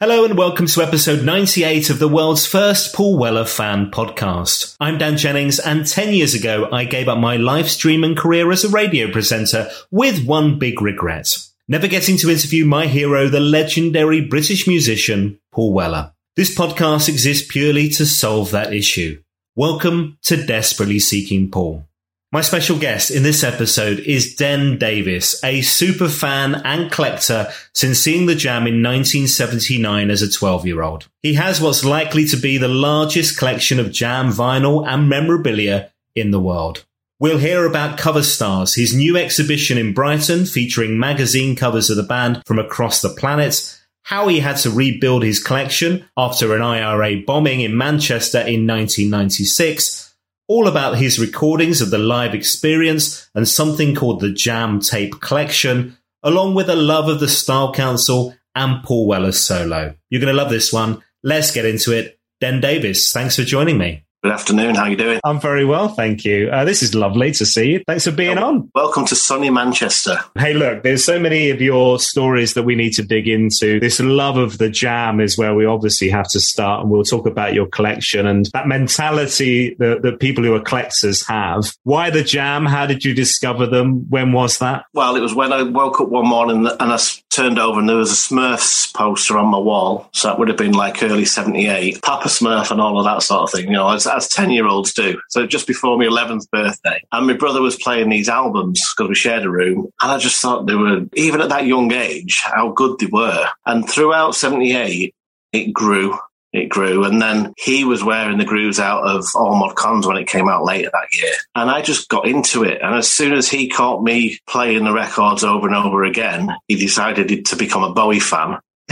Hello and welcome to episode 98 of the world's first Paul Weller fan podcast. I'm Dan Jennings and 10 years ago I gave up my live stream and career as a radio presenter with one big regret. Never getting to interview my hero, the legendary British musician Paul Weller. This podcast exists purely to solve that issue. Welcome to Desperately Seeking Paul. My special guest in this episode is Den Davis, a super fan and collector since seeing the Jam in 1979 as a 12 year old. He has what's likely to be the largest collection of Jam vinyl and memorabilia in the world. We'll hear about Cover Stars, his new exhibition in Brighton featuring magazine covers of the band from across the planet, how he had to rebuild his collection after an IRA bombing in Manchester in 1996, all about his recordings of the live experience and something called the Jam Tape Collection, along with a love of the Style Council and Paul Weller's solo. You're going to love this one. Let's get into it. Den Davis, thanks for joining me. Good afternoon. How are you doing? I'm very well, thank you. Uh, this is lovely to see you. Thanks for being on. Welcome to sunny Manchester. Hey, look, there's so many of your stories that we need to dig into. This love of the jam is where we obviously have to start, and we'll talk about your collection and that mentality that, that people who are collectors have. Why the jam? How did you discover them? When was that? Well, it was when I woke up one morning and I turned over and there was a Smurfs poster on my wall. So that would have been like early 78. Papa Smurf and all of that sort of thing, you know, as, as 10 year olds do. So just before my 11th birthday. And my brother was playing these albums because we shared a room. And I just thought they were, even at that young age, how good they were. And throughout 78, it grew it grew. And then he was wearing the grooves out of All Mod Cons when it came out later that year. And I just got into it. And as soon as he caught me playing the records over and over again, he decided to become a Bowie fan.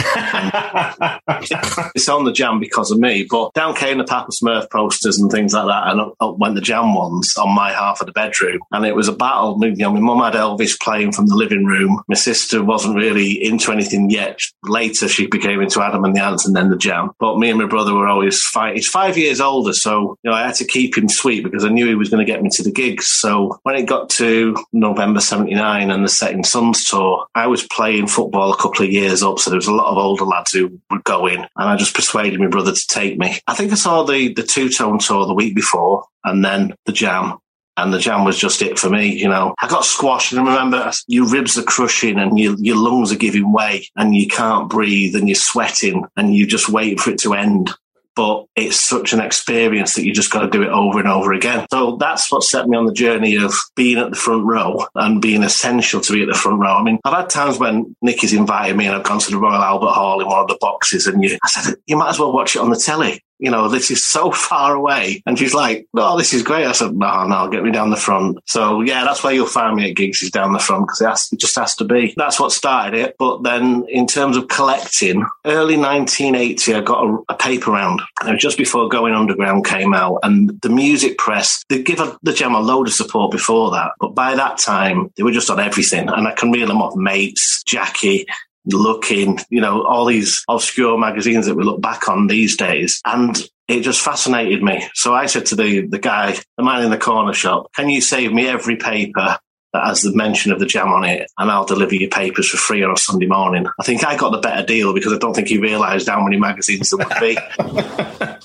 it's on the jam because of me. But down came the Papa Smurf posters and things like that, and up, went the jam ones on my half of the bedroom. And it was a battle. You my mum had Elvis playing from the living room. My sister wasn't really into anything yet. Later, she became into Adam and the Ants and then the jam. But me and my brother were always fight. He's five years older, so you know I had to keep him sweet because I knew he was going to get me to the gigs. So when it got to November '79 and the Setting Sons tour, I was playing football a couple of years up, so there was a lot of older lads who would go in, and I just persuaded my brother to take me. I think I saw the the two tone tour the week before, and then the jam. And the jam was just it for me, you know. I got squashed, and remember your ribs are crushing, and your your lungs are giving way, and you can't breathe, and you're sweating, and you just wait for it to end but it's such an experience that you just got to do it over and over again. So that's what set me on the journey of being at the front row and being essential to be at the front row. I mean, I've had times when Nicky's invited me and I've gone to the Royal Albert Hall in one of the boxes and you, I said, you might as well watch it on the telly you know, this is so far away. And she's like, oh, this is great. I said, no, no, get me down the front. So yeah, that's where you'll find me at gigs is down the front because it, it, just has to be. That's what started it. But then in terms of collecting, early 1980, I got a, a paper round. It was just before Going Underground came out and the music press, they give a, the Jam a load of support before that. But by that time, they were just on everything. And I can reel them off mates, Jackie, looking, you know, all these obscure magazines that we look back on these days. And it just fascinated me. So I said to the, the guy, the man in the corner shop, can you save me every paper that has the mention of the jam on it, and I'll deliver your papers for free on a Sunday morning. I think I got the better deal because I don't think he realised how many magazines there would be.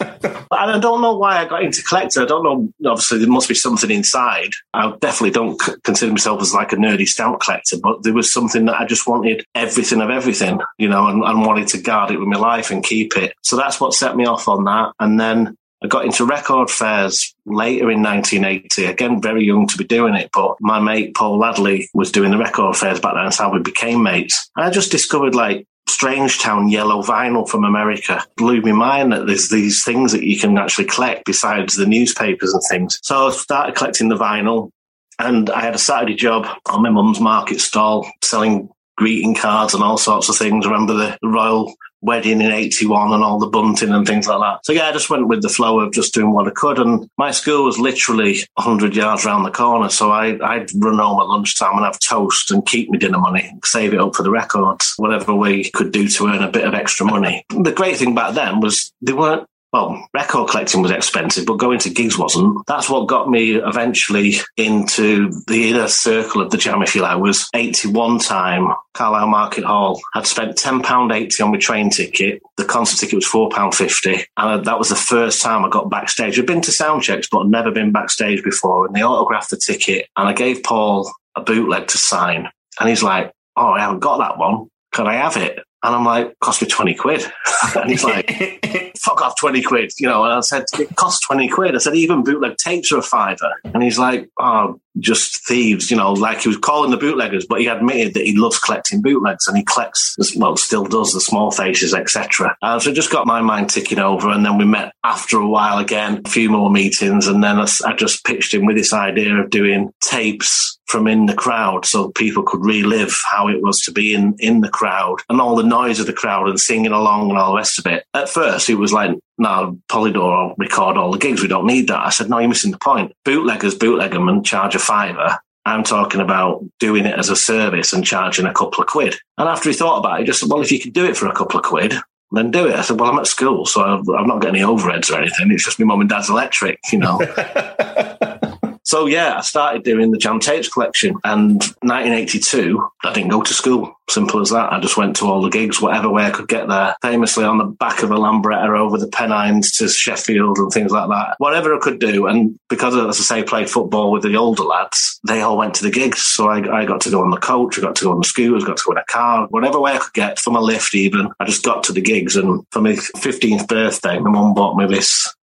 and I don't know why I got into collecting. I don't know. Obviously, there must be something inside. I definitely don't c- consider myself as like a nerdy stamp collector, but there was something that I just wanted everything of everything, you know, and, and wanted to guard it with my life and keep it. So that's what set me off on that. And then I got into record fairs later in 1980. Again, very young to be doing it, but my mate Paul Ladley was doing the record fairs back then. That's how we became mates. And I just discovered like Strangetown yellow vinyl from America. Blew my mind that there's these things that you can actually collect besides the newspapers and things. So I started collecting the vinyl. And I had a Saturday job on my mum's market stall selling greeting cards and all sorts of things. I remember the Royal wedding in 81 and all the bunting and things like that. So yeah, I just went with the flow of just doing what I could. And my school was literally 100 yards around the corner. So I, I'd run home at lunchtime and have toast and keep my dinner money, save it up for the records, whatever we could do to earn a bit of extra money. The great thing back then was they weren't well, record collecting was expensive, but going to gigs wasn't. That's what got me eventually into the inner circle of the jam, if you like, was 81 time, Carlisle Market Hall. I'd spent £10.80 on my train ticket. The concert ticket was £4.50. And that was the first time I got backstage. I'd been to sound checks, but I'd never been backstage before. And they autographed the ticket and I gave Paul a bootleg to sign. And he's like, Oh, I haven't got that one. Can I have it? And I'm like, cost me 20 quid. and he's like, fuck off 20 quid. You know, and I said, it costs 20 quid. I said, even bootleg tapes are a fiver. And he's like, oh, just thieves, you know, like he was calling the bootleggers, but he admitted that he loves collecting bootlegs and he collects, well, still does the small faces, etc. Uh, so just got my mind ticking over. And then we met after a while again, a few more meetings. And then I, I just pitched him with this idea of doing tapes from in the crowd so people could relive how it was to be in, in the crowd and all the noise of the crowd and singing along and all the rest of it. At first, it was like, no, Polydor will record all the gigs. We don't need that. I said, no, you're missing the point. Bootleggers bootleg them and charge a fiver. I'm talking about doing it as a service and charging a couple of quid. And after he thought about it, he just said, well, if you can do it for a couple of quid, then do it. I said, well, I'm at school, so I'm not getting any overheads or anything. It's just my mum and dad's electric, you know. So yeah, I started doing the jam tapes collection and 1982, I didn't go to school. Simple as that. I just went to all the gigs, whatever way I could get there. Famously on the back of a Lambretta over the Pennines to Sheffield and things like that. Whatever I could do. And because, as I say, played football with the older lads, they all went to the gigs. So I, I got to go on the coach, I got to go on the scooters, got to go in a car, whatever way I could get from a lift even. I just got to the gigs. And for my 15th birthday, my mum bought me this.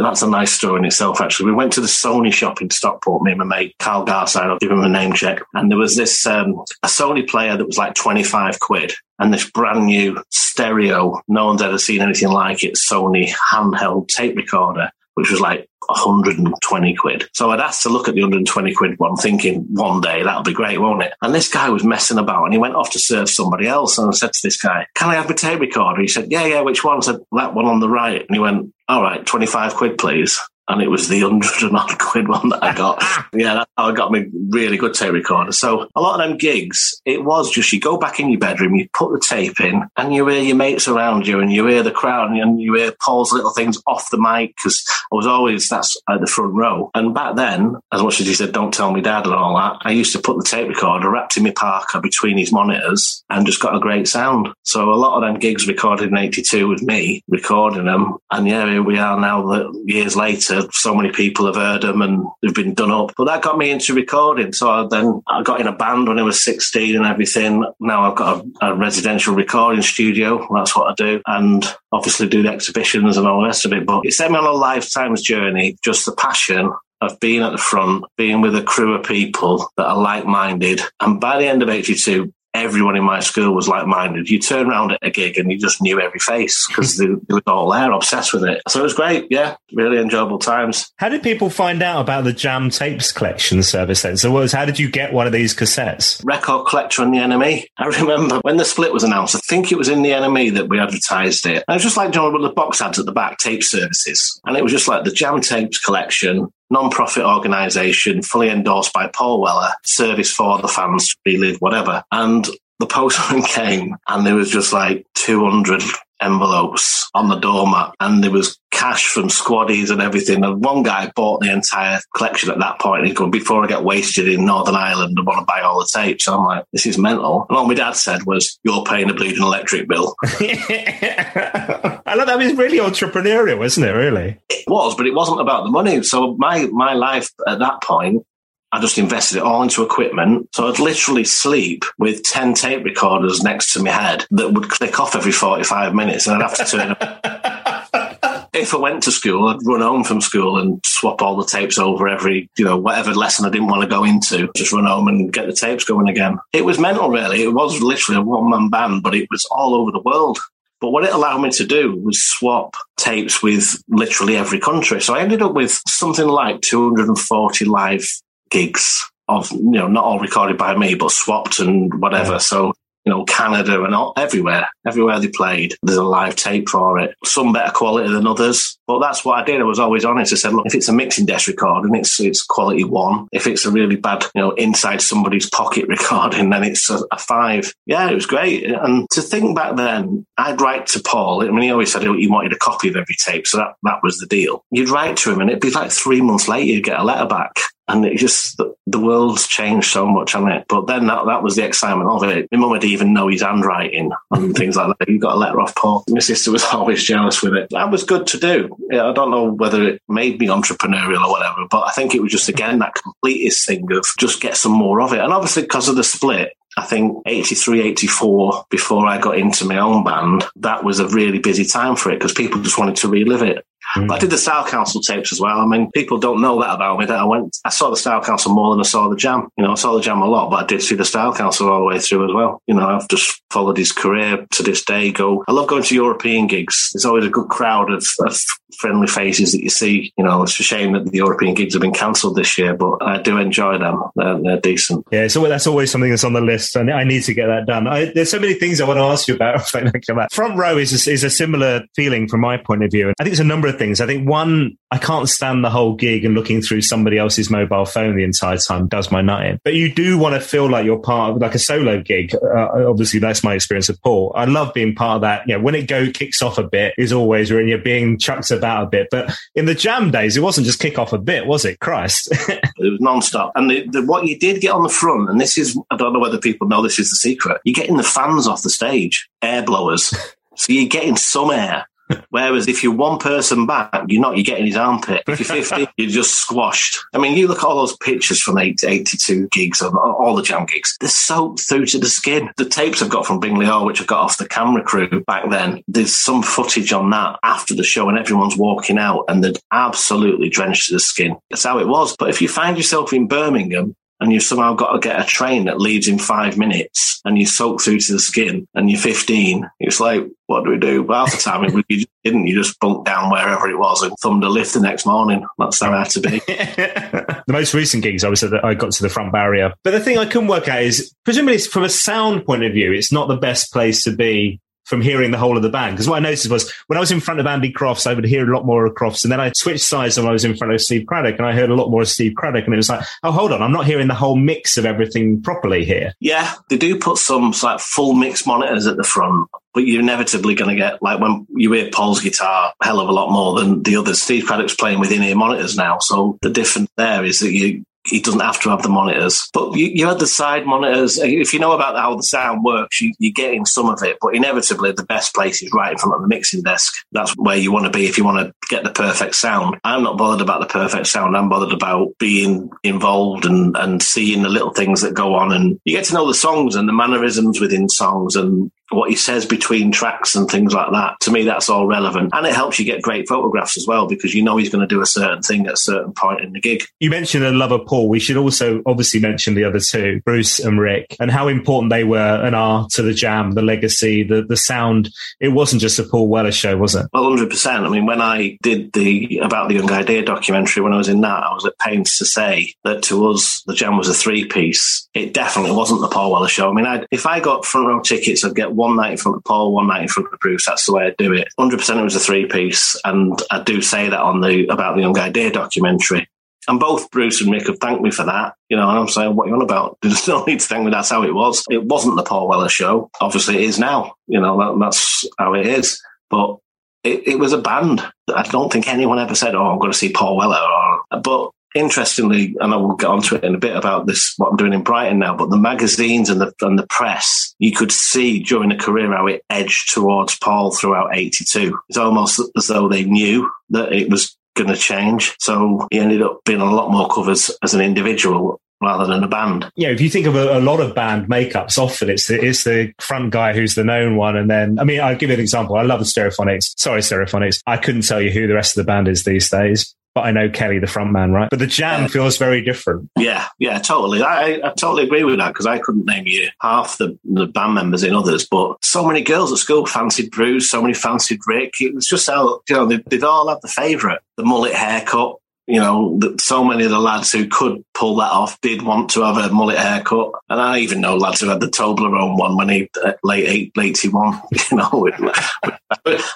That's a nice story in itself, actually. We went to the Sony shop in Stockport, me and my mate, Carl Garside. I'll give him a name check. And there was this, um, a Sony player that was like 20 25 quid and this brand new stereo. No one's ever seen anything like it. Sony handheld tape recorder, which was like 120 quid. So I'd asked to look at the 120 quid one, thinking one day that'll be great, won't it? And this guy was messing about and he went off to serve somebody else. And I said to this guy, Can I have my tape recorder? He said, Yeah, yeah, which one? I said, That one on the right. And he went, All right, 25 quid, please and it was the hundred and odd quid one that I got. yeah, that's how I got me really good tape recorder. So a lot of them gigs, it was just you go back in your bedroom, you put the tape in, and you hear your mates around you, and you hear the crowd, and you hear Paul's little things off the mic because I was always that's at the front row. And back then, as much as he said, "Don't tell me dad" and all that, I used to put the tape recorder wrapped in my parka between his monitors, and just got a great sound. So a lot of them gigs recorded in '82 with me recording them, and yeah, here we are now. Years later so many people have heard them and they've been done up. But that got me into recording. So I then I got in a band when I was 16 and everything. Now I've got a, a residential recording studio. That's what I do. And obviously do the exhibitions and all the rest of it. But it set me on a lifetime's journey, just the passion of being at the front, being with a crew of people that are like minded. And by the end of 82, everyone in my school was like minded. You turn around at a gig and you just knew every face because they, they, were all there, obsessed with it. So it was great. Yeah, really enjoyable times. How did people find out about the Jam Tapes collection service then? So, was how did you get one of these cassettes? Record Collector and the NME. I remember when the split was announced, I think it was in the NME that we advertised it. And it was just like John with the box ads at the back, tape services. And it was just like the Jam Tapes collection, non-profit organisation, fully endorsed by Paul Weller, service for the fans to relive whatever. And the postman came and there was just like 200 envelopes on the doormat and there was cash from squaddies and everything. And one guy bought the entire collection at that point. He's going, before I get wasted in Northern Ireland, I want to buy all the tapes. And I'm like, this is mental. And all my dad said was, you're paying a bleeding electric bill. I love that. was really entrepreneurial, wasn't it? Really? It was, but it wasn't about the money. So my, my life at that point, I just invested it all into equipment. So I'd literally sleep with 10 tape recorders next to my head that would click off every 45 minutes and I'd have to turn if I went to school, I'd run home from school and swap all the tapes over every, you know, whatever lesson I didn't want to go into, just run home and get the tapes going again. It was mental, really. It was literally a one man band, but it was all over the world. But what it allowed me to do was swap tapes with literally every country. So I ended up with something like 240 live gigs of you know not all recorded by me but swapped and whatever. Yeah. so you know canada and all, everywhere everywhere they played there's a live tape for it. Some better quality than others. But that's what i did. I was always honest. I said look if it's a mixing desk recording it's it's quality one. If it's a really bad you know inside somebody's pocket recording then it's a, a five. Yeah it was great. And to think back then i'd write to paul. I mean he always said he wanted a copy of every tape so that that was the deal. You'd write to him and it'd be like three months later you'd get a letter back and it just the world's changed so much on it. But then that, that was the excitement of it. My mum would even know his handwriting and things like that. You got a letter off Paul. My sister was always jealous with it. That was good to do. Yeah, I don't know whether it made me entrepreneurial or whatever, but I think it was just again that completest thing of just get some more of it. And obviously because of the split, I think 83, 84, before I got into my own band, that was a really busy time for it because people just wanted to relive it. Mm. But I did the Style Council tapes as well. I mean, people don't know that about me. That I went, I saw the Style Council more than I saw the Jam. You know, I saw the Jam a lot, but I did see the Style Council all the way through as well. You know, I've just followed his career to this day. Go, I love going to European gigs. There's always a good crowd of, of friendly faces that you see. You know, it's a shame that the European gigs have been cancelled this year, but I do enjoy them. They're, they're, decent. Yeah, so that's always something that's on the list, and I need to get that done. I, there's so many things I want to ask you about. Front row is a, is a similar feeling from my point of view. I think it's a number of things. I think one, I can't stand the whole gig and looking through somebody else's mobile phone the entire time does my nut in. But you do want to feel like you're part of like a solo gig. Uh, obviously, that's my experience of Paul. I love being part of that. You know, when it go kicks off a bit is always when you're being chucked about a bit. But in the jam days, it wasn't just kick off a bit, was it? Christ. it was non-stop. And the, the, what you did get on the front, and this is, I don't know whether people know this is the secret, you're getting the fans off the stage, air blowers. so you're getting some air Whereas if you're one person back, you're not, you're getting his armpit. If you're 50, you're just squashed. I mean, you look at all those pictures from 82 gigs, of all the jam gigs, they're soaked through to the skin. The tapes I've got from Bingley Hall, which I got off the camera crew back then, there's some footage on that after the show and everyone's walking out and they're absolutely drenched to the skin. That's how it was. But if you find yourself in Birmingham and you've somehow got to get a train that leaves in five minutes and you soak through to the skin and you're 15, it's like, what do we do? But half the time, it, you didn't. You just bunked down wherever it was and thumbed a lift the next morning. That's how it had to be. the most recent gigs, I was at the, I got to the front barrier. But the thing I couldn't work out is, presumably from a sound point of view, it's not the best place to be from hearing the whole of the band. Because what I noticed was when I was in front of Andy Crofts, I would hear a lot more of Crofts. And then I switched sides when I was in front of Steve Cradock and I heard a lot more of Steve Cradock. And it was like, oh, hold on, I'm not hearing the whole mix of everything properly here. Yeah, they do put some like full mix monitors at the front. But you're inevitably going to get, like, when you hear Paul's guitar, hell of a lot more than the others. Steve Cradock's playing with in-ear monitors now. So the difference there is that you, he doesn't have to have the monitors. But you, you had the side monitors. If you know about how the sound works, you, you're getting some of it. But inevitably, the best place is right in front of the mixing desk. That's where you want to be if you want to get the perfect sound. I'm not bothered about the perfect sound. I'm bothered about being involved and, and seeing the little things that go on. And you get to know the songs and the mannerisms within songs and what he says between tracks and things like that. To me, that's all relevant. And it helps you get great photographs as well because you know he's going to do a certain thing at a certain point in the gig. You mentioned a love of Paul. We should also obviously mention the other two, Bruce and Rick, and how important they were and are to the jam, the legacy, the, the sound. It wasn't just a Paul Weller show, was it? Well, 100%. I mean, when I did the About the Young Idea documentary, when I was in that, I was at pains to say that to us, the jam was a three piece. It definitely wasn't the Paul Weller show. I mean, I'd, if I got front row tickets, I'd get one night in front of Paul, one night in front of Bruce. That's the way I do it. 100% it was a three piece. And I do say that on the About the Young Idea documentary. And both Bruce and Mick have thanked me for that. You know, and I'm saying, what are you on about? There's no need to thank me. That's how it was. It wasn't the Paul Weller show. Obviously, it is now. You know, that, that's how it is. But it, it, was a band. I don't think anyone ever said, "Oh, I'm going to see Paul Weller." Or, but interestingly, and I will get onto it in a bit about this what I'm doing in Brighton now. But the magazines and the and the press, you could see during the career how it edged towards Paul throughout '82. It's almost as though they knew that it was going to change. So he ended up being a lot more covers as an individual rather than a band. Yeah, if you think of a, a, lot of band makeups, often it's the, it's the front guy who's the known one. And then, I mean, I'll give you an example. I love the Stereophonics. Sorry, Stereophonics. I couldn't tell you who the rest of the band is these days. But I know Kelly, the front man, right? But the jam feels very different. Yeah, yeah, totally. I, I totally agree with that because I couldn't name you half the, the band members in others, but so many girls at school fancied Bruce, so many fancied Rick. It was just how, you know, they, they'd all have the favourite. The mullet haircut, you know, so many of the lads who could pull that off did want to have a mullet haircut. And I even know lads who had the Toblerone one when he, uh, late eight, 81, you know.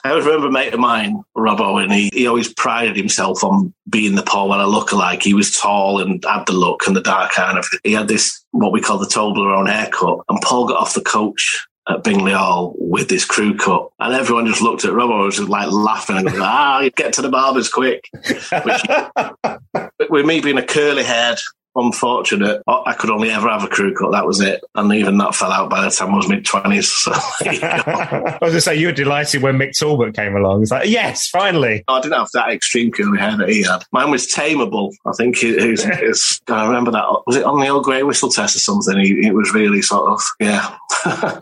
I remember a mate of mine, Robbo, and he, he always prided himself on being the Paul Weller lookalike. He was tall and had the look and the dark hair and. He had this, what we call the Toblerone haircut. And Paul got off the coach at Bingley Hall with this crew cut. And everyone just looked at Robbo and was just like laughing and going, ah, get to the barbers quick. Which, with me being a curly haired unfortunate. I could only ever have a crew cut. That was it. And even that fell out by the time I was mid 20s. So, I was going to say, you were delighted when Mick Talbot came along. It's like, yes, finally. I didn't have that extreme curly hair that he had. Mine was tameable. I think it, it, was, I remember that. Was it on the old grey whistle test or something? It, was really sort of, yeah.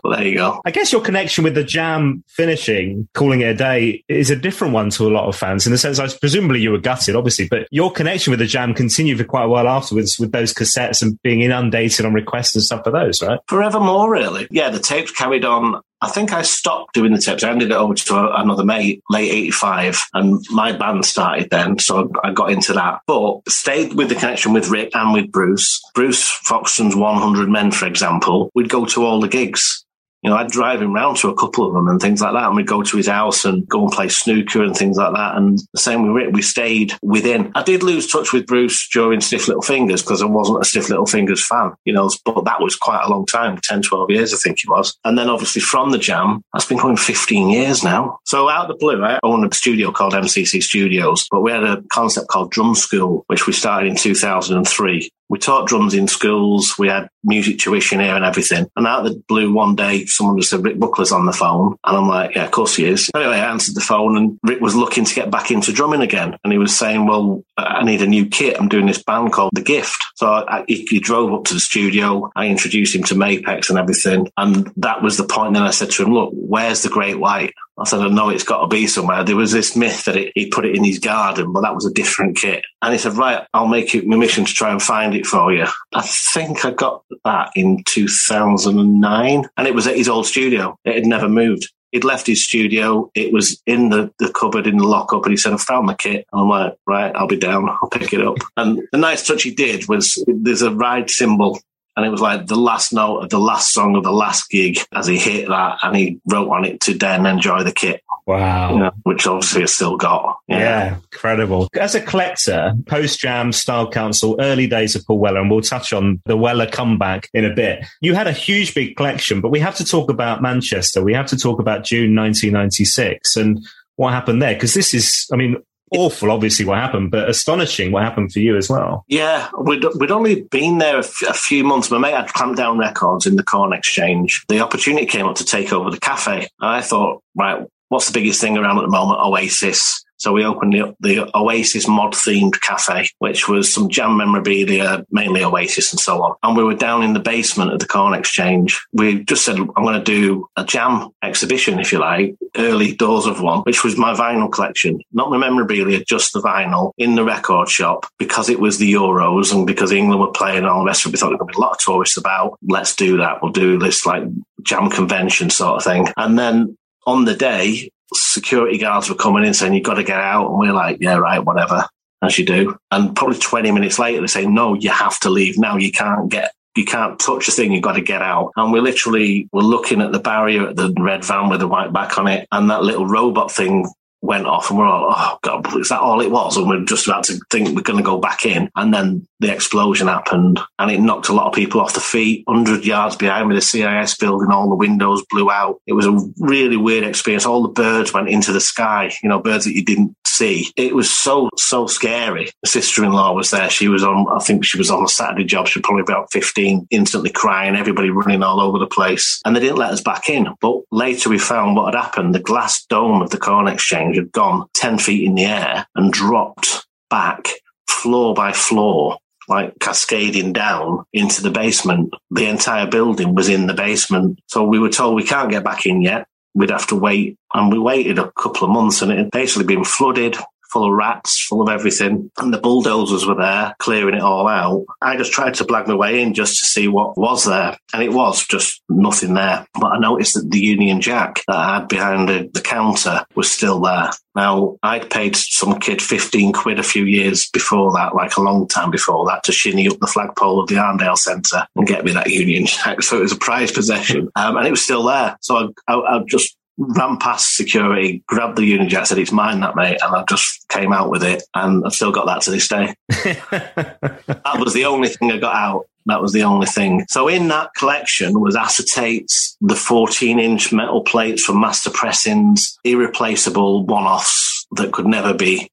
well, there you go. I guess your connection with the jam finishing, calling it a day, is a different one to a lot of fans in the sense, I presumably you were gutted, obviously, but your connection with the jam continued for quite a while afterwards with those cassettes and being inundated on requests and stuff for those, right? Forevermore, really. Yeah, the tapes carried on. I think I stopped doing the tapes. I handed it over to another mate, late 85, and my band started then. So I got into that, but stayed with the connection with Rick and with Bruce. Bruce Foxton's 100 Men, for example, we'd go to all the gigs you know, I'd drive him round to a couple of them and things like that. And we'd go to his house and go and play snooker and things like that. And the same with Rick, we stayed within. I did lose touch with Bruce during Stiff Little Fingers because I wasn't a Stiff Little Fingers fan, you know, but that was quite a long time 10, 12 years, I think it was. And then obviously from the jam, that's been going 15 years now. So out of the blue, I own a studio called MCC Studios, but we had a concept called Drum School, which we started in 2003 we taught drums in schools. We had music tuition here and everything. And out of the blue, one day, someone just said, Rick Buckler's on the phone. And I'm like, yeah, of course he is. Anyway, I answered the phone and Rick was looking to get back into drumming again. And he was saying, well, I need a new kit. I'm doing this band called The Gift. So I, he, he drove up to the studio. I introduced him to Mapex and everything. And that was the point. Then I said to him, look, where's the Great White? I said, I know it's got to be somewhere. There was this myth that it, he put it in his garden, but that was a different kit. And he said, right, I'll make it my mission to try and find it for you. I think I got that in 2009 and it was at his old studio. It had never moved. He'd left his studio. It was in the, the cupboard in the lockup, and he said, "I found the kit." And I'm like, "Right, I'll be down. I'll pick it up." And the nice touch he did was there's a ride cymbal and it was like the last note of the last song of the last gig as he hit that and he wrote on it to then enjoy the kit. Wow. You know, which obviously has still got. Yeah. yeah. incredible. As a collector, post jam, Style Council, early days of Paul Weller, and we'll touch on the Weller comeback in a bit. You had a huge big collection, but we have to talk about Manchester. We have to talk about June 1996 and what happened there. Because this is, I mean, awful, obviously, what happened, but astonishing what happened for you as well. Yeah, we'd, we'd only been there a, f- a few months. My mate had Clampdown Records in the Corn Exchange. The opportunity came up to take over the cafe. And I thought, right, what's the biggest thing around at the moment? Oasis. So we opened the, the Oasis mod themed cafe, which was some jam memorabilia, mainly Oasis and so on. And we were down in the basement of the Corn Exchange. We just said, I'm going to do a jam exhibition, if you like, early doors of one, which was my vinyl collection, not my memorabilia, just the vinyl in the record shop because it was the Euros and because England were playing and all the rest of it. We thought there would be a lot of tourists about. Let's do that. We'll do this like jam convention sort of thing. And then on the day, security guards were coming in saying, you've got to get out. And we're like, yeah, right, whatever, as you do. And probably 20 minutes later, they say, no, you have to leave now. You can't get you can't touch a thing, you've got to get out. And we literally were looking at the barrier at the red van with the white back on it, and that little robot thing went off and we're all, oh God, is that all it was? And we're just about to think we're going to go back in. And then the explosion happened and it knocked a lot of people off the feet. 100 yards behind me, the CIS building, all the windows blew out. It was a really weird experience. All the birds went into the sky, you know, birds that you didn't see. It was so, so scary. My sister-in-law was there. She was on, I think she was on a Saturday job. She was probably about 15, instantly crying, everybody running all over the place. And they didn't let us back in. But later we found what had happened. The glass dome of the Corn Exchange had gone 10 feet in the air and dropped back floor by floor like cascading down into the basement. The entire building was in the basement. So we were told we can't get back in yet. We'd have to wait. And we waited a couple of months and it had basically been flooded full of rats, full of everything. And the bulldozers were there clearing it all out. I just tried to blag my way in just to see what was there. And it was just nothing there. But I noticed that the Union Jack that I had behind the, the counter was still there. Now, I'd paid some kid 15 quid a few years before that, like a long time before that, to shinny up the flagpole of the Arndale Centre and get me that Union Jack. So it was a prized possession. Um, and it was still there. So I, I, I just ran past security, grabbed the Jack, said, It's mine, that mate. And I just came out with it. And I've still got that to this day. that was the only thing I got out. That was the only thing. So in that collection was acetates, the 14 inch metal plates from master pressings, irreplaceable one offs that could never be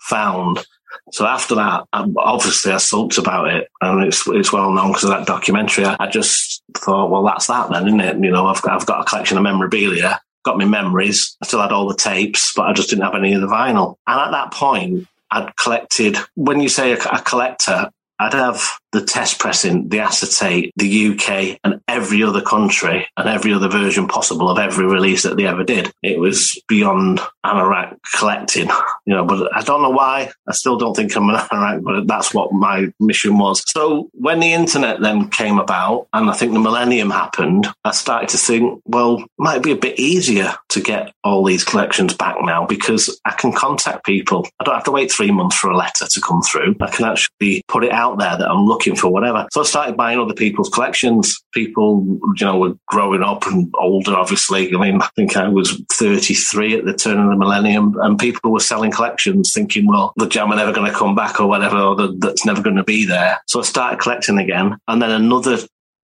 found. So after that, obviously I sulked about it, and it's it's well known because of that documentary. I just thought, well, that's that then, isn't it? You know, I've got, I've got a collection of memorabilia got my memories. I still had all the tapes, but I just didn't have any of the vinyl. And at that point, I'd collected, when you say a, a collector, I'd have the test pressing, the acetate, the UK, and every other country and every other version possible of every release that they ever did. It was beyond anorak collecting, you know, but I don't know why. I still don't think I'm an anorak, but that's what my mission was. So when the internet then came about and I think the millennium happened, I started to think, well, might be a bit easier to get all these collections back now because I can contact people. I don't have to wait three months for a letter to come through. I can actually put it out there that I'm looking for whatever. So I started buying other people's collections. People, you know, were growing up and older, obviously. I mean, I think I was 33 at the turn of the millennium and people were selling collections thinking, well, the jam are never going to come back or whatever, or the, that's never going to be there. So I started collecting again. And then another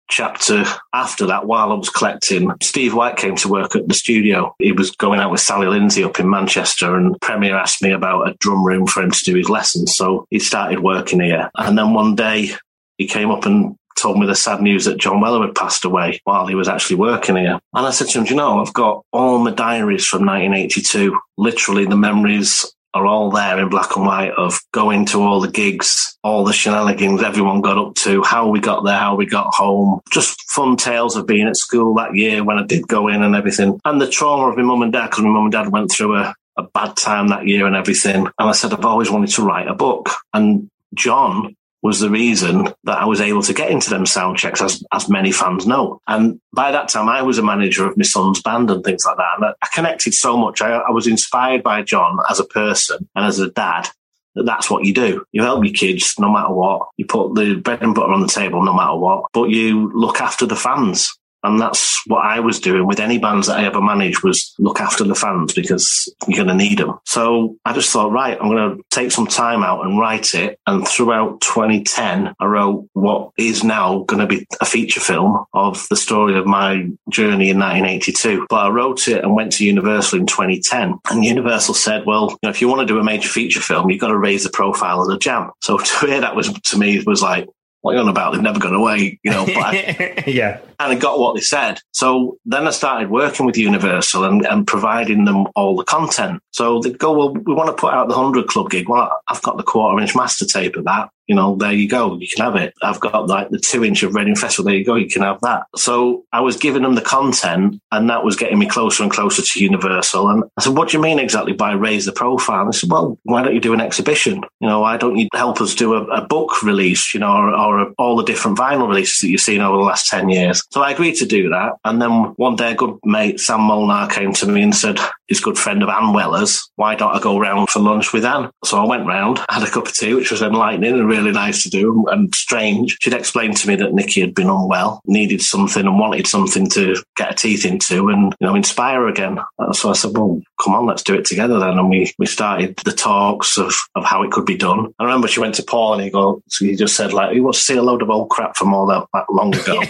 chapter after that, while I was collecting, Steve White came to work at the studio. He was going out with Sally Lindsay up in Manchester, and Premier asked me about a drum room for him to do his lessons. So he started working here. And then one day he came up and told me the sad news that John Weller had passed away while he was actually working here. And I said to him, you know, I've got all my diaries from 1982, literally the memories are all there in black and white of going to all the gigs, all the shenanigans everyone got up to, how we got there, how we got home, just fun tales of being at school that year when I did go in and everything. And the trauma of my mum and dad, because my mum and dad went through a, a bad time that year and everything. And I said, I've always wanted to write a book. And John was the reason that I was able to get into them sound checks, as, as many fans know. And by that time, I was a manager of my son's band and things like that. And I connected so much. I, I was inspired by John as a person and as a dad that that's what you do. You help your kids no matter what. You put the bread and butter on the table no matter what, but you look after the fans. And that's what I was doing with any bands that I ever managed was look after the fans because you're going to need them. So I just thought, right, I'm going to take some time out and write it. And throughout 2010, I wrote what is now going to be a feature film of the story of my journey in 1982. But I wrote it and went to Universal in 2010. And Universal said, well, you know, if you want to do a major feature film, you've got to raise the profile of the jam. So to hear that was, to me, was like, what are you on about? They've never gone away, you know. But I, yeah. And I got what they said. So then I started working with Universal and, and providing them all the content. So they'd go, well, we want to put out the 100 Club gig. Well, I've got the quarter inch master tape of that you know, there you go, you can have it. I've got like the two inch of Reading Festival, there you go, you can have that. So I was giving them the content and that was getting me closer and closer to Universal. And I said, what do you mean exactly by raise the profile? And I said, well, why don't you do an exhibition? You know, why don't you help us do a, a book release, you know, or, or a, all the different vinyl releases that you've seen over the last 10 years? So I agreed to do that. And then one day a good mate, Sam Molnar, came to me and said, his good friend of Ann Weller's, why don't I go round for lunch with Ann? So I went round, had a cup of tea, which was enlightening and really really nice to do and strange. She'd explained to me that Nicky had been unwell, needed something and wanted something to get her teeth into and, you know, inspire her again. So I said, well, come on, let's do it together then. And we, we started the talks of, of how it could be done. I remember she went to Paul and he go, so he just said like, he wants to see a load of old crap from all that, that long ago.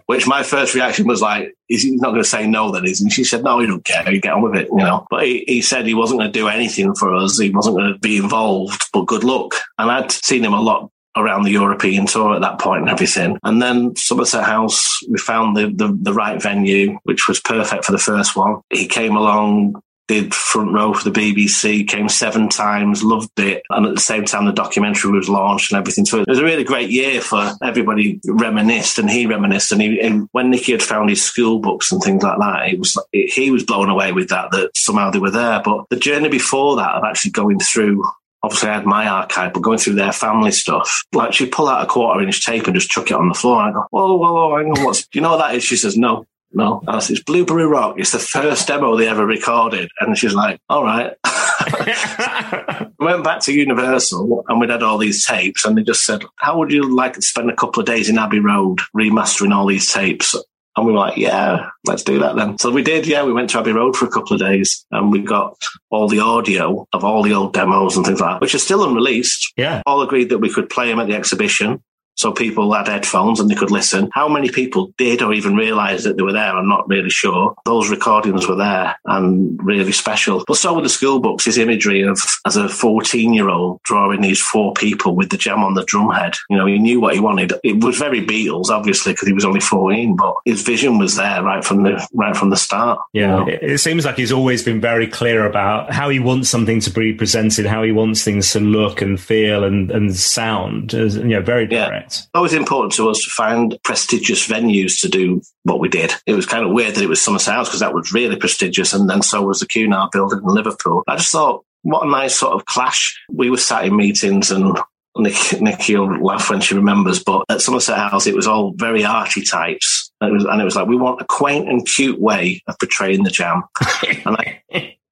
Which my first reaction was like, he's not going to say no then, is he? And she said, no, he don't care. You get on with it, you know. But he, he said he wasn't going to do anything for us. He wasn't going to be involved, but good luck. And I'd seen him a lot around the European tour at that point and everything. And then Somerset House, we found the, the, the right venue, which was perfect for the first one. He came along, did front row for the BBC, came seven times, loved it. And at the same time, the documentary was launched and everything. So it was a really great year for everybody reminisced and he reminisced. And, he, and when Nicky had found his school books and things like that, it was it, he was blown away with that, that somehow they were there. But the journey before that of actually going through obviously I had my archive, but going through their family stuff, like she'd pull out a quarter inch tape and just chuck it on the floor. And I go, whoa, whoa, whoa, hang on, what's, do you know what that is? She says, no. No, I said, it's Blueberry Rock. It's the first demo they ever recorded. And she's like, all right. we went back to Universal and we'd had all these tapes and they just said, how would you like to spend a couple of days in Abbey Road remastering all these tapes? And we were like, yeah, let's do that then. So we did, yeah, we went to Abbey Road for a couple of days and we got all the audio of all the old demos and things like that, which are still unreleased. Yeah. All agreed that we could play them at the exhibition. So people had headphones and they could listen. How many people did or even realised that they were there? I'm not really sure. Those recordings were there and really special. But so were the school books, his imagery of as a 14 year old drawing these four people with the jam on the drum head. You know, he knew what he wanted. It was very Beatles, obviously, because he was only 14, but his vision was there right from the right from the start. Yeah. It, it seems like he's always been very clear about how he wants something to be presented, how he wants things to look and feel and, and sound. As, you know, very direct. Yeah. Always important to us to find prestigious venues to do what we did. It was kind of weird that it was Somerset House because that was really prestigious, and then so was the Cunard building in Liverpool. I just thought, what a nice sort of clash. We were sat in meetings and Nick, Nicky will laugh when she remembers, but at Somerset House, it was all very arty types. And it was, and it was like, we want a quaint and cute way of portraying the jam. and I,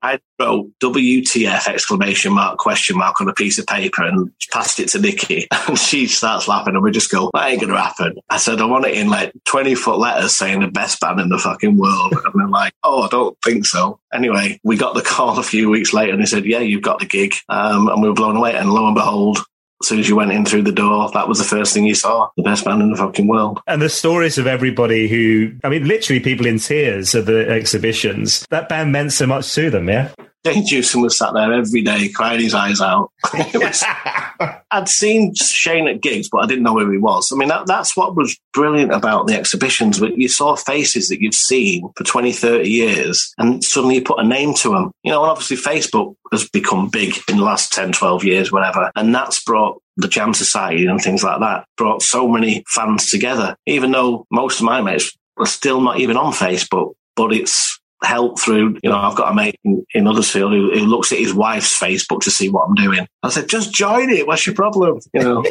I wrote WTF exclamation mark question mark on a piece of paper and passed it to Nicky and she starts laughing and we just go, that ain't gonna happen. I said, I want it in like 20 foot letters saying the best band in the fucking world. And they're like, oh, I don't think so. Anyway, we got the call a few weeks later and they said, yeah, you've got the gig. Um, and we were blown away. And lo and behold, as soon as you went in through the door, that was the first thing you saw. The best band in the fucking world. And the stories of everybody who, I mean, literally people in tears at the exhibitions. That band meant so much to them, yeah? Shane Jewson was sat there every day crying his eyes out. was, I'd seen Shane at gigs, but I didn't know who he was. I mean, that, that's what was brilliant about the exhibitions. You saw faces that you've seen for 20, 30 years, and suddenly you put a name to them. You know, and obviously Facebook has become big in the last 10, 12 years, whatever. And that's brought the Jam Society and things like that, brought so many fans together, even though most of my mates are still not even on Facebook, but it's help through, you know, I've got a mate in, in Huddersfield who, who, looks at his wife's Facebook to see what I'm doing. I said, just join it. What's your problem? You know.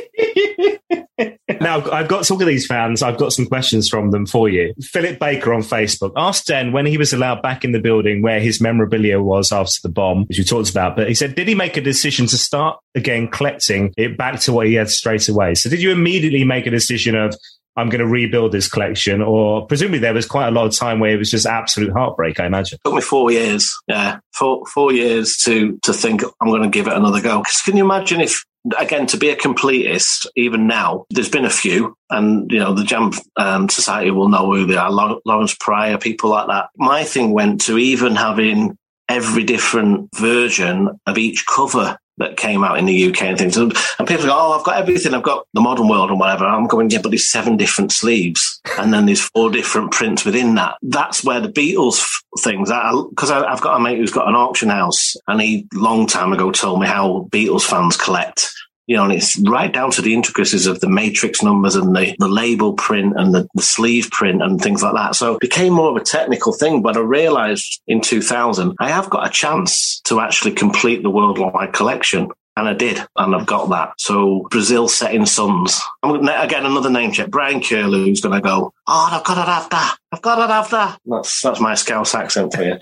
now, I've got some of these fans. I've got some questions from them for you. Philip Baker on Facebook asked Den when he was allowed back in the building where his memorabilia was after the bomb, which we talked about. But he said, did he make a decision to start again collecting it back to what he had straight away? So did you immediately make a decision of, I'm going to rebuild this collection? Or presumably there was quite a lot of time where it was just absolute heartbreak, I imagine. It took me four years. Yeah. Four, four years to, to think I'm going to give it another go. Because can you imagine if, again, to be a completist, even now, there's been a few, and you know the Jam um, Society will know who they are. Lawrence Pryor, people like that. My thing went to even having every different version of each cover that came out in the UK and things. And, people go, oh, I've got everything. I've got the modern world and whatever. I'm going, yeah, but there's seven different sleeves. And then there's four different prints within that. That's where the Beatles f- things, because I've got a mate who's got an auction house and he long time ago told me how Beatles fans collect you know, and it's right down to the intricacies of the matrix numbers and the, the label print and the, the sleeve print and things like that. So it became more of a technical thing. But I realized in 2000, I have got a chance to actually complete the worldwide collection. And I did, and I've got that. So Brazil setting sons. Again another name check. Brian Curlew, who's going to go. Oh, I've got to have that. I've got to have that. That's that's my Scouse accent for you.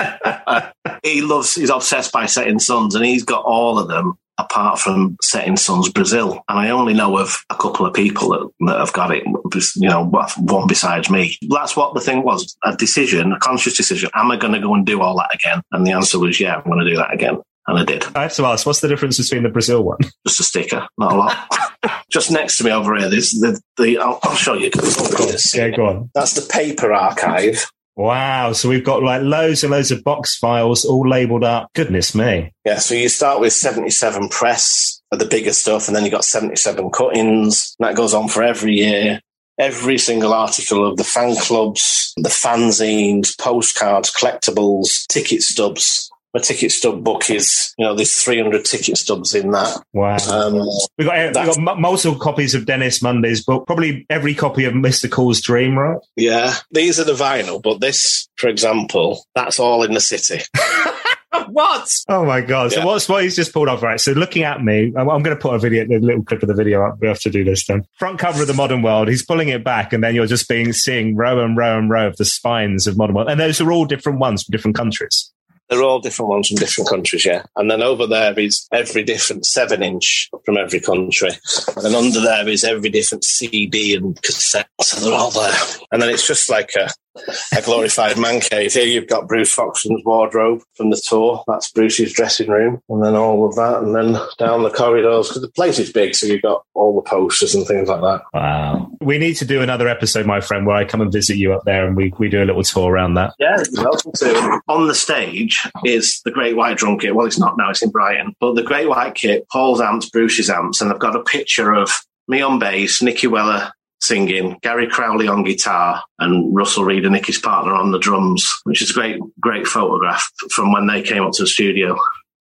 he loves, he's obsessed by Setting Sons, and he's got all of them apart from Setting Sons Brazil. And I only know of a couple of people that, that have got it, you know, one besides me. That's what the thing was a decision, a conscious decision. Am I going to go and do all that again? And the answer was, yeah, I'm going to do that again. And I did. I have to ask, what's the difference between the Brazil one? Just a sticker, not a lot. Just next to me over here, there's the, the I'll, I'll show you. Yeah, go on. That's the paper archive. Wow. So we've got like loads and loads of box files all labeled up. Goodness me. Yeah. So you start with 77 press for the bigger stuff, and then you got 77 cuttings. That goes on for every year. Every single article of the fan clubs, the fanzines, postcards, collectibles, ticket stubs, my ticket stub book is, you know, there's 300 ticket stubs in that. Wow. Um, we've got, we got multiple copies of Dennis Munday's book, probably every copy of Mr. Cool's Dream, right? Yeah. These are the vinyl, but this, for example, that's all in the city. what? Oh my god! So yeah. what's what he's just pulled off? Right. So looking at me, I'm, I'm going to put a video, a little clip of the video up. We have to do this then. Front cover of the Modern World. He's pulling it back, and then you're just being seeing row and row and row of the spines of Modern World, and those are all different ones from different countries. They're all different ones from different countries, yeah. And then over there is every different seven inch from every country. And under there is every different CD and cassette. So they're all there. And then it's just like a, a glorified man cave. Here you've got Bruce Foxton's wardrobe from the tour. That's Bruce's dressing room. And then all of that. And then down the corridors, because the place is big. So you've got all the posters and things like that. Wow. We need to do another episode, my friend, where I come and visit you up there and we, we do a little tour around that. Yeah, welcome to. On the stage is the Great White Drum Kit. Well, it's not now, it's in Brighton. But the Great White Kit, Paul's amps, Bruce's amps, and I've got a picture of me on bass, Nicky Weller singing, Gary Crowley on guitar, and Russell Reed and Nicky's partner on the drums, which is a great, great photograph from when they came up to the studio.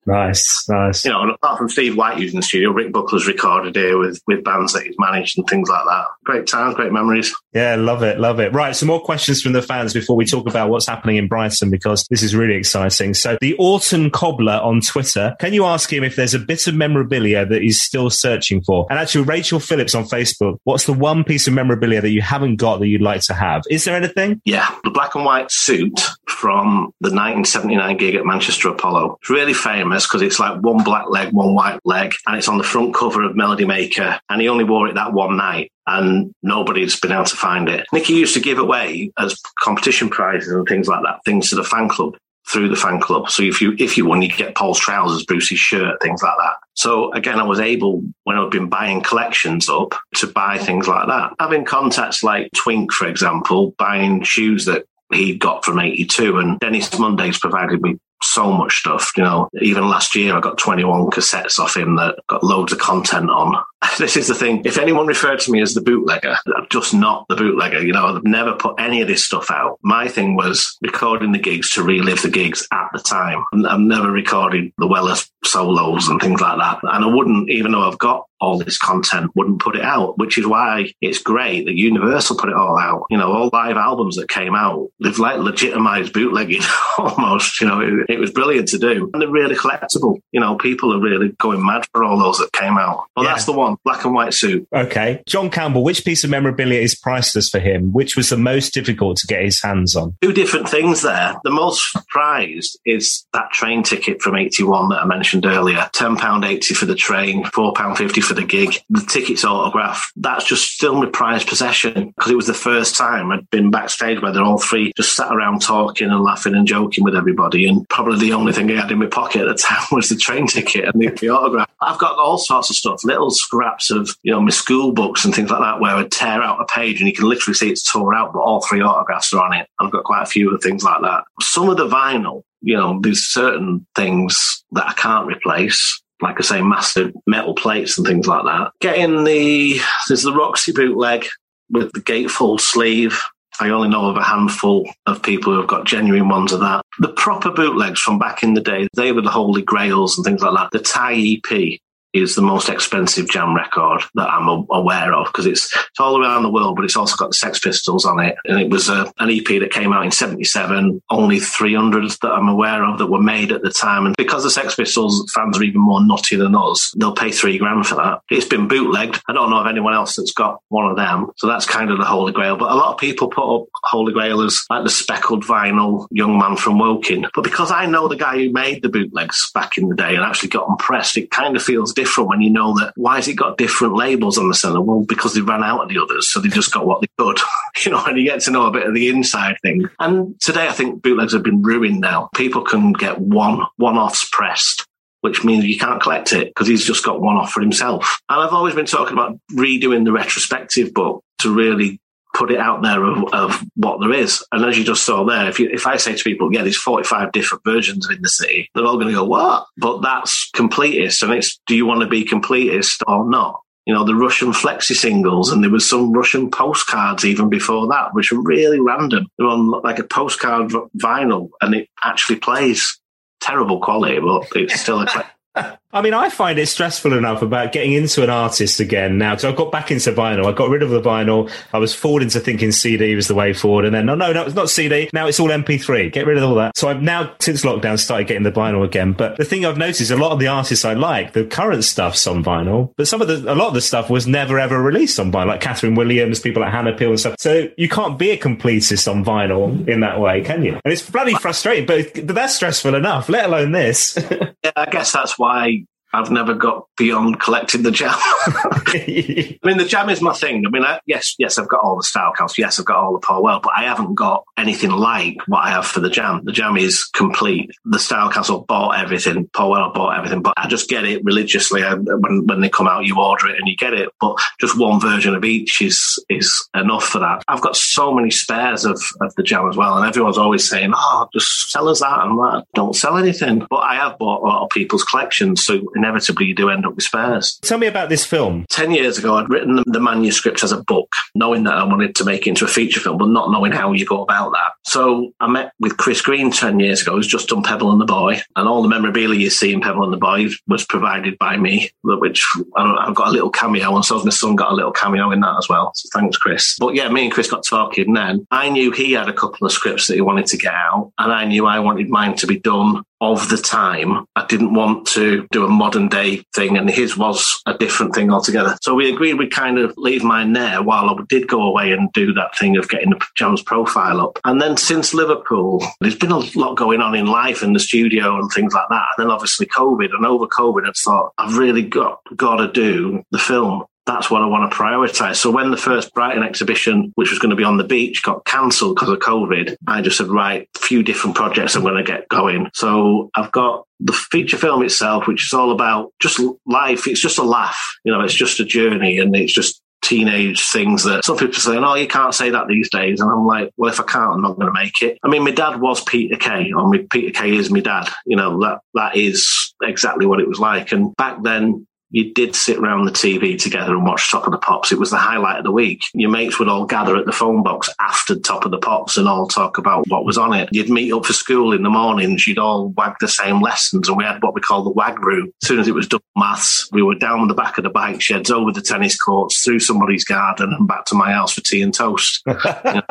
Nice, nice. You know, and apart from Steve White using the studio, Rick Buckler's recorded here with, with bands that he's managed and things like that. Great times, great memories. Yeah, love it, love it. Right, some more questions from the fans before we talk about what's happening in Brighton because this is really exciting. So, the Orton Cobbler on Twitter, can you ask him if there's a bit of memorabilia that he's still searching for? And actually, Rachel Phillips on Facebook, what's the one piece of memorabilia that you haven't got that you'd like to have? Is there anything? Yeah, the black and white suit from the 1979 gig at Manchester Apollo. It's really famous because it's like one black leg, one white leg, and it's on the front cover of Melody Maker. And he only wore it that one night and nobody's been able to find it. Nicky used to give away as competition prizes and things like that, things to the fan club through the fan club. So if you if you won, you'd get Paul's trousers, Bruce's shirt, things like that. So again, I was able when I've been buying collections up to buy things like that. Having contacts like Twink, for example, buying shoes that he got from 82 and Dennis Munday's provided me so much stuff. You know, even last year I got 21 cassettes off him that got loads of content on. This is the thing. If anyone referred to me as the bootlegger, I'm just not the bootlegger. You know, I've never put any of this stuff out. My thing was recording the gigs to relive the gigs at the time. I've never recorded the Weller solos and things like that. And I wouldn't, even though I've got all this content, wouldn't put it out, which is why it's great that Universal put it all out. You know, all live albums that came out, they've like legitimized bootlegging almost. You know, it, it was brilliant to do. And they're really collectible. You know, people are really going mad for all those that came out. Well, yeah. that's the one, black and white suit. Okay. John Campbell, which piece of memorabilia is priceless for him? Which was the most difficult to get his hands on? Two different things there. The most prized is that train ticket from 81 that I mentioned earlier. £10.80 for the train, £4.50 for the gig. The ticket's autographed. That's just still my prized possession because it was the first time I'd been backstage where they're all three just sat around talking and laughing and joking with everybody. And probably the only thing I had in my pocket at the time was the train ticket and the, the autograph. I've got all sorts of stuff, little scraps of, you know, my school books and things like that where I'd tear out a page and you can literally see it's tore out, but all three autographs are on it. I've got quite a few of things like that. Some of the vinyl, you know, there's certain things that I can't replace like I say, massive metal plates and things like that. Getting the there's the Roxy bootleg with the gatefold sleeve. I only know of a handful of people who have got genuine ones of that. The proper bootlegs from back in the day, they were the holy grails and things like that. The Thai EP is the most expensive jam record that I'm aware of because it's, it's all around the world, but it's also got the Sex Pistols on it. And it was a, an EP that came out in 77, only 300 that I'm aware of that were made at the time. And because the Sex Pistols fans are even more nutty than us, they'll pay three grand for that. It's been bootlegged. I don't know of anyone else that's got one of them. So that's kind of the Holy Grail. But a lot of people put up Holy Grail as like the speckled vinyl young man from Woking. But because I know the guy who made the bootlegs back in the day and actually got them pressed, it kind of feels different when you know that why has it got different labels on the cellar? Well, because they ran out of the others, so they just got what they could. you know, and you get to know a bit of the inside thing. And today I think bootlegs have been ruined now. People can get one one offs pressed which means you can't collect it because he's just got one off for himself. And I've always been talking about redoing the retrospective book to really put it out there of, of what there is. And as you just saw there, if you, if I say to people, yeah, there's 45 different versions In the City, they're all going to go, what? But that's completist. And it's, do you want to be completist or not? You know, the Russian flexi singles, and there was some Russian postcards even before that, which are really random. They're on like a postcard vinyl, and it actually plays terrible quality, but it's still a. I mean, I find it stressful enough about getting into an artist again now because I got back into vinyl. I got rid of the vinyl. I was forward into thinking CD was the way forward, and then no, no, no, it's not CD. Now it's all MP3. Get rid of all that. So I've now since lockdown started getting the vinyl again. But the thing I've noticed, a lot of the artists I like, the current stuff's on vinyl, but some of the a lot of the stuff was never ever released on vinyl, like Catherine Williams, people like Hannah Peel and stuff. So you can't be a completist on vinyl in that way, can you? And it's bloody frustrating, but, but that's stressful enough. Let alone this. yeah, I guess that's why I've never got beyond collecting the jam. I mean, the jam is my thing. I mean, I, yes, yes, I've got all the style counts. Yes, I've got all the Paul Well, but I haven't got anything like what I have for the jam. The jam is complete. The style council bought everything. Paul Well bought everything, but I just get it religiously. I, when, when they come out, you order it and you get it. But just one version of each is, is enough for that. I've got so many spares of, of the jam as well. And everyone's always saying, oh, just sell us that. I'm like, don't sell anything. But I have bought a lot of people's collections. So inevitably you do end up with spares. Tell me about this film. 10 years ago, I'd written the manuscript as a book, knowing that I wanted to make it into a feature film, but not knowing how you go about that. So I met with Chris Green 10 years ago, who's just done Pebble and the Boy. And all the memorabilia you see in Pebble and the Boy was provided by me, which I've got a little cameo. And so my son got a little cameo in that as well. So thanks, Chris. But yeah, me and Chris got talking then. I knew he had a couple of scripts that he wanted to get out. And I knew I wanted mine to be done of the time. I didn't want to do a modern day thing, and his was a different thing altogether. So we agreed we'd kind of leave mine there while I did go away and do that thing of getting the Jam's profile up. And then since Liverpool, there's been a lot going on in life in the studio and things like that. And then obviously COVID, and over COVID, I thought I've really got got to do the film that's what I want to prioritize. So when the first Brighton exhibition, which was going to be on the beach, got cancelled because of COVID, I just said, right, a few different projects I'm going to get going. So I've got the feature film itself, which is all about just life. It's just a laugh. You know, it's just a journey and it's just teenage things that some people say, oh, you can't say that these days. And I'm like, well, if I can't, I'm not going to make it. I mean, my dad was Peter Kay, or my, Peter Kay is my dad. You know, that, that is exactly what it was like. And back then, you did sit around the TV together and watch Top of the Pops. It was the highlight of the week. Your mates would all gather at the phone box after Top of the Pops and all talk about what was on it. You'd meet up for school in the mornings. You'd all wag the same lessons. And we had what we call the wag room. As soon as it was done maths, we were down the back of the bike sheds, over the tennis courts, through somebody's garden and back to my house for tea and toast. you know?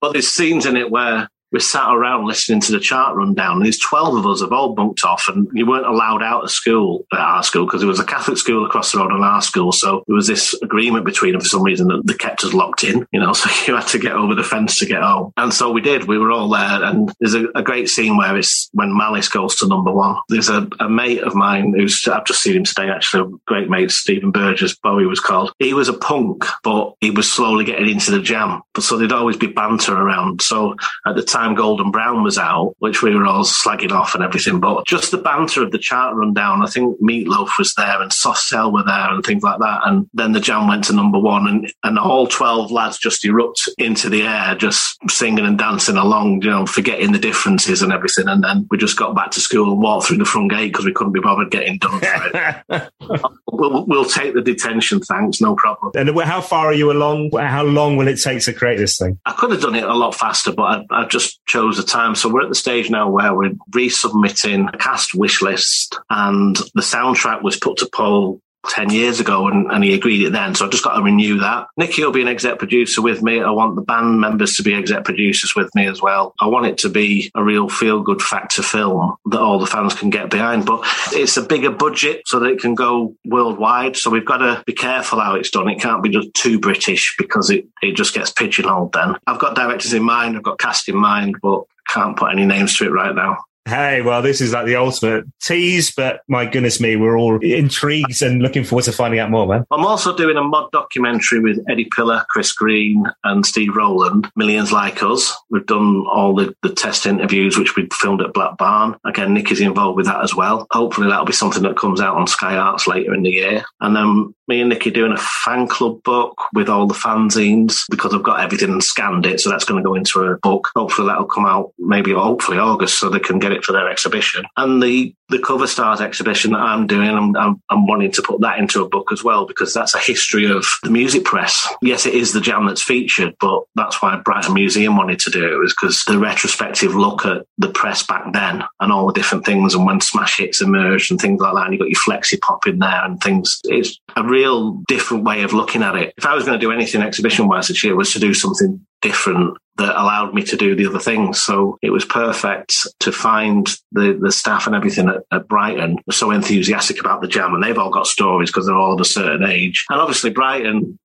But there's scenes in it where we sat around listening to the chart rundown. And there's 12 of us have all bunked off and you weren't allowed out of school at our school because it was a Catholic school across the road on our school. So there was this agreement between them for some reason that they kept us locked in, you know, so you had to get over the fence to get home. And so we did. We were all there. And there's a, a great scene where it's when Malice goes to number one. There's a, a mate of mine who's, I've just seen him today, actually, a great mate, Stephen Burgess, Bowie was called. He was a punk, but he was slowly getting into the jam. But so there'd always be banter around. So at the time, Golden Brown was out, which we were all slagging off and everything. But just the banter of the chart rundown, I think Meatloaf was there and Soft Cell were there and things like that. And then the jam went to number one and, and all 12 lads just erupt into the air, just singing and dancing along, you know, forgetting the differences and everything. And then we just got back to school and walked through the front gate because we couldn't be bothered getting done we'll, we'll take the detention, thanks, no problem. And how far are you along? How long will it take to create this thing? I could have done it a lot faster, but I, I just chose the time. So we're at the stage now where we're resubmitting a cast wish list, and the soundtrack was put to Paul 10 years ago and, and, he agreed it then. So I've just got to renew that. Nicky will be an exec producer with me. I want the band members to be exec producers with me as well. I want it to be a real feel good factor film that all the fans can get behind, but it's a bigger budget so that it can go worldwide. So we've got to be careful how it's done. It can't be just too British because it, it just gets pigeonholed then. I've got directors in mind. I've got cast in mind, but can't put any names to it right now. Hey, well, this is like the ultimate tease, but my goodness me, we're all intrigued and looking forward to finding out more, man. I'm also doing a mod documentary with Eddie Piller, Chris Green, and Steve Rowland, Millions Like Us. We've done all the, the test interviews, which we filmed at Black Barn. Again, Nick is involved with that as well. Hopefully, that'll be something that comes out on Sky Arts later in the year. And then me and Nicky doing a fan club book with all the fanzines because I've got everything scanned it. So that's going to go into a book. Hopefully that'll come out maybe hopefully August so they can get it for their exhibition. And the, the cover stars exhibition that I'm doing, I'm, I'm, I'm wanting to put that into a book as well because that's a history of the music press. Yes, it is the jam that's featured, but that's why Brighton Museum wanted to do it was because the retrospective look at the press back then and all the different things and when smash hits emerged and things like that. And you got your Flexipop in there and things. It's a real real different way of looking at it. If I was going to do anything exhibition wise this year, was to do something different that allowed me to do the other things. So it was perfect to find the, the staff and everything at, at Brighton so enthusiastic about the jam and they've all got stories because they're all of a certain age. And obviously Brighton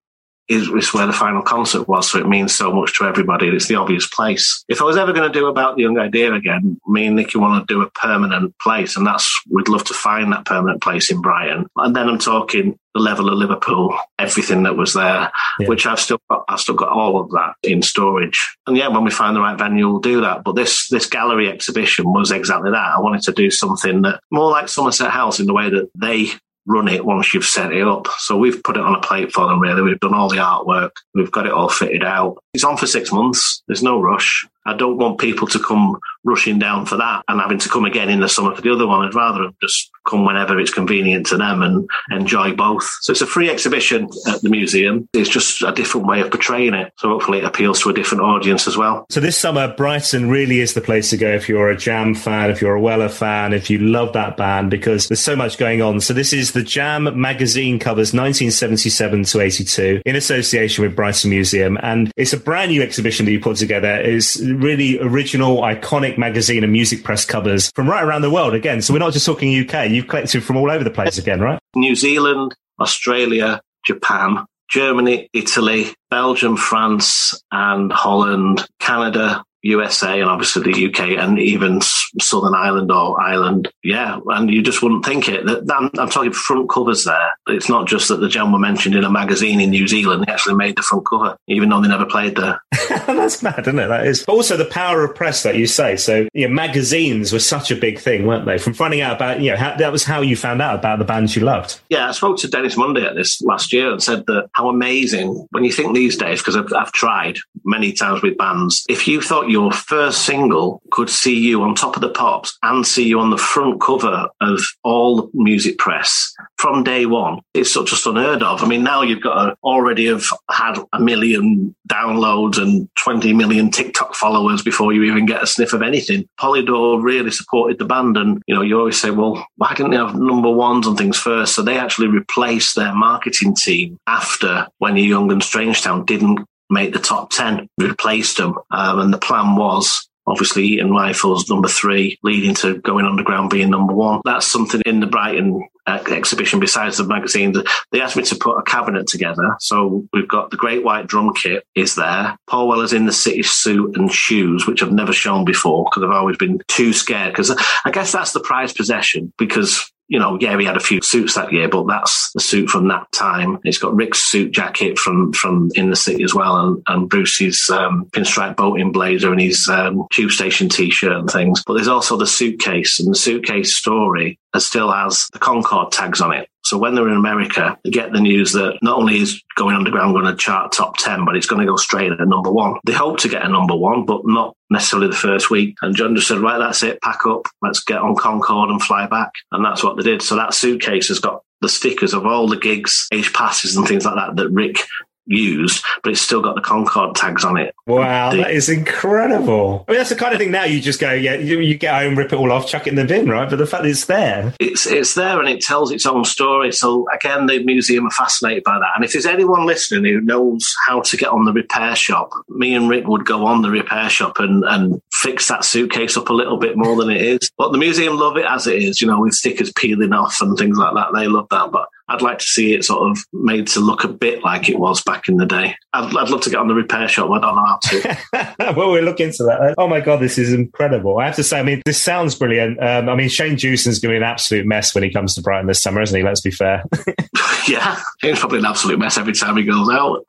is, is where the final concert was. So it means so much to everybody. It's the obvious place. If I was ever going to do about the young idea again, me and Nicky want to do a permanent place. And that's, we'd love to find that permanent place in Brighton. And then I'm talking the level of Liverpool, everything that was there, yeah. which I've still got, I've still got all of that in storage. And yeah, when we find the right venue, we'll do that. But this, this gallery exhibition was exactly that. I wanted to do something that more like Somerset House in the way that they run it once you've set it up. So we've put it on a plate for them, really. We've done all the artwork. We've got it all fitted out. It's on for six months. There's no rush. I don't want people to come rushing down for that and having to come again in the summer for the other one. I'd rather just come whenever it's convenient to them and enjoy both. So it's a free exhibition at the museum. It's just a different way of portraying it. So hopefully it appeals to a different audience as well. So this summer, Brighton really is the place to go if you're a Jam fan, if you're a Weller fan, if you love that band, because there's so much going on. So this is the Jam magazine covers 1977 to 82 in association with Brighton Museum. And it's a brand new exhibition that you put together. It's really original, iconic magazine and music press covers from right around the world again. So we're not just talking UK. You've collected from all over the place again, right? New Zealand, Australia, Japan, Germany, Italy, Belgium, France, and Holland, Canada, USA and obviously the UK and even Southern Ireland or Ireland. Yeah, and you just wouldn't think it. I'm, I'm, talking front covers there. It's not just that the gem were mentioned in a magazine in New Zealand. They actually made the front cover, even though they never played there. That's mad, isn't it? That is. But also the power of press that you say. So, you know, magazines were such a big thing, weren't they? From finding out about, you know, how, that was how you found out about the bands you loved. Yeah, I spoke to Dennis Munday at this last year and said that how amazing when you think these days, because I've, I've tried many times with bands, if you thought your first single could see you on top of the pops and see you on the front cover of all music press from day one. It's just unheard of. I mean, now you've got to already have had a million downloads and 20 million TikTok followers before you even get a sniff of anything. Polydor really supported the band. And, you know, you always say, well, why didn't they have number ones and things first? So they actually replaced their marketing team after When You're Young and Strangetown didn't make the top 10, replaced them. Um, and the plan was obviously Eton Rifles number three, leading to going underground being number one. That's something in the Brighton uh, exhibition besides the magazine. They asked me to put a cabinet together. So we've got the Great White Drum Kit is there. Paul Weller's in the city suit and shoes, which I've never shown before because I've always been too scared. Because I guess that's the prized possession because you know, yeah, we had a few suits that year, but that's the suit from that time. It's got Rick's suit jacket from from in the city as well, and, and Bruce's um, pinstripe boating blazer and his um, tube station t-shirt and things. But there's also the suitcase, and the suitcase story still has the Concorde tags on it. So when they're in America, they get the news that not only is going underground going to chart top 10, but it's going to go straight at number one. They hope to get a number one, but not necessarily the first week. And John just said, right, that's it, pack up, let's get on Concorde and fly back. And that's what they did. So that suitcase has got the stickers of all the gigs, age passes and things like that that Rick used, but it's still got the Concorde tags on it. Wow, that is incredible. I mean, that's the kind of thing now you just go, yeah, you, you, get home, rip it all off, chuck it in the bin, right? But the fact it's there. It's, it's there and it tells its own story. So, again, the museum are fascinated by that. And if there's anyone listening who knows how to get on the repair shop, me and Rick would go on the repair shop and, and fix that suitcase up a little bit more than it is. But the museum love it as it is, you know, with stickers peeling off and things like that. They love that. But I'd like to see it sort of made to look a bit like it was back in the day. I'd, I'd love to get on the repair shop. I don't know how to. well, we'll look into that. Oh my God, this is incredible. I have to say, I mean, this sounds brilliant. Um, I mean, Shane Jewson's going to be an absolute mess when he comes to Brighton this summer, isn't he? Let's be fair. yeah, he's probably an absolute mess every time he goes out.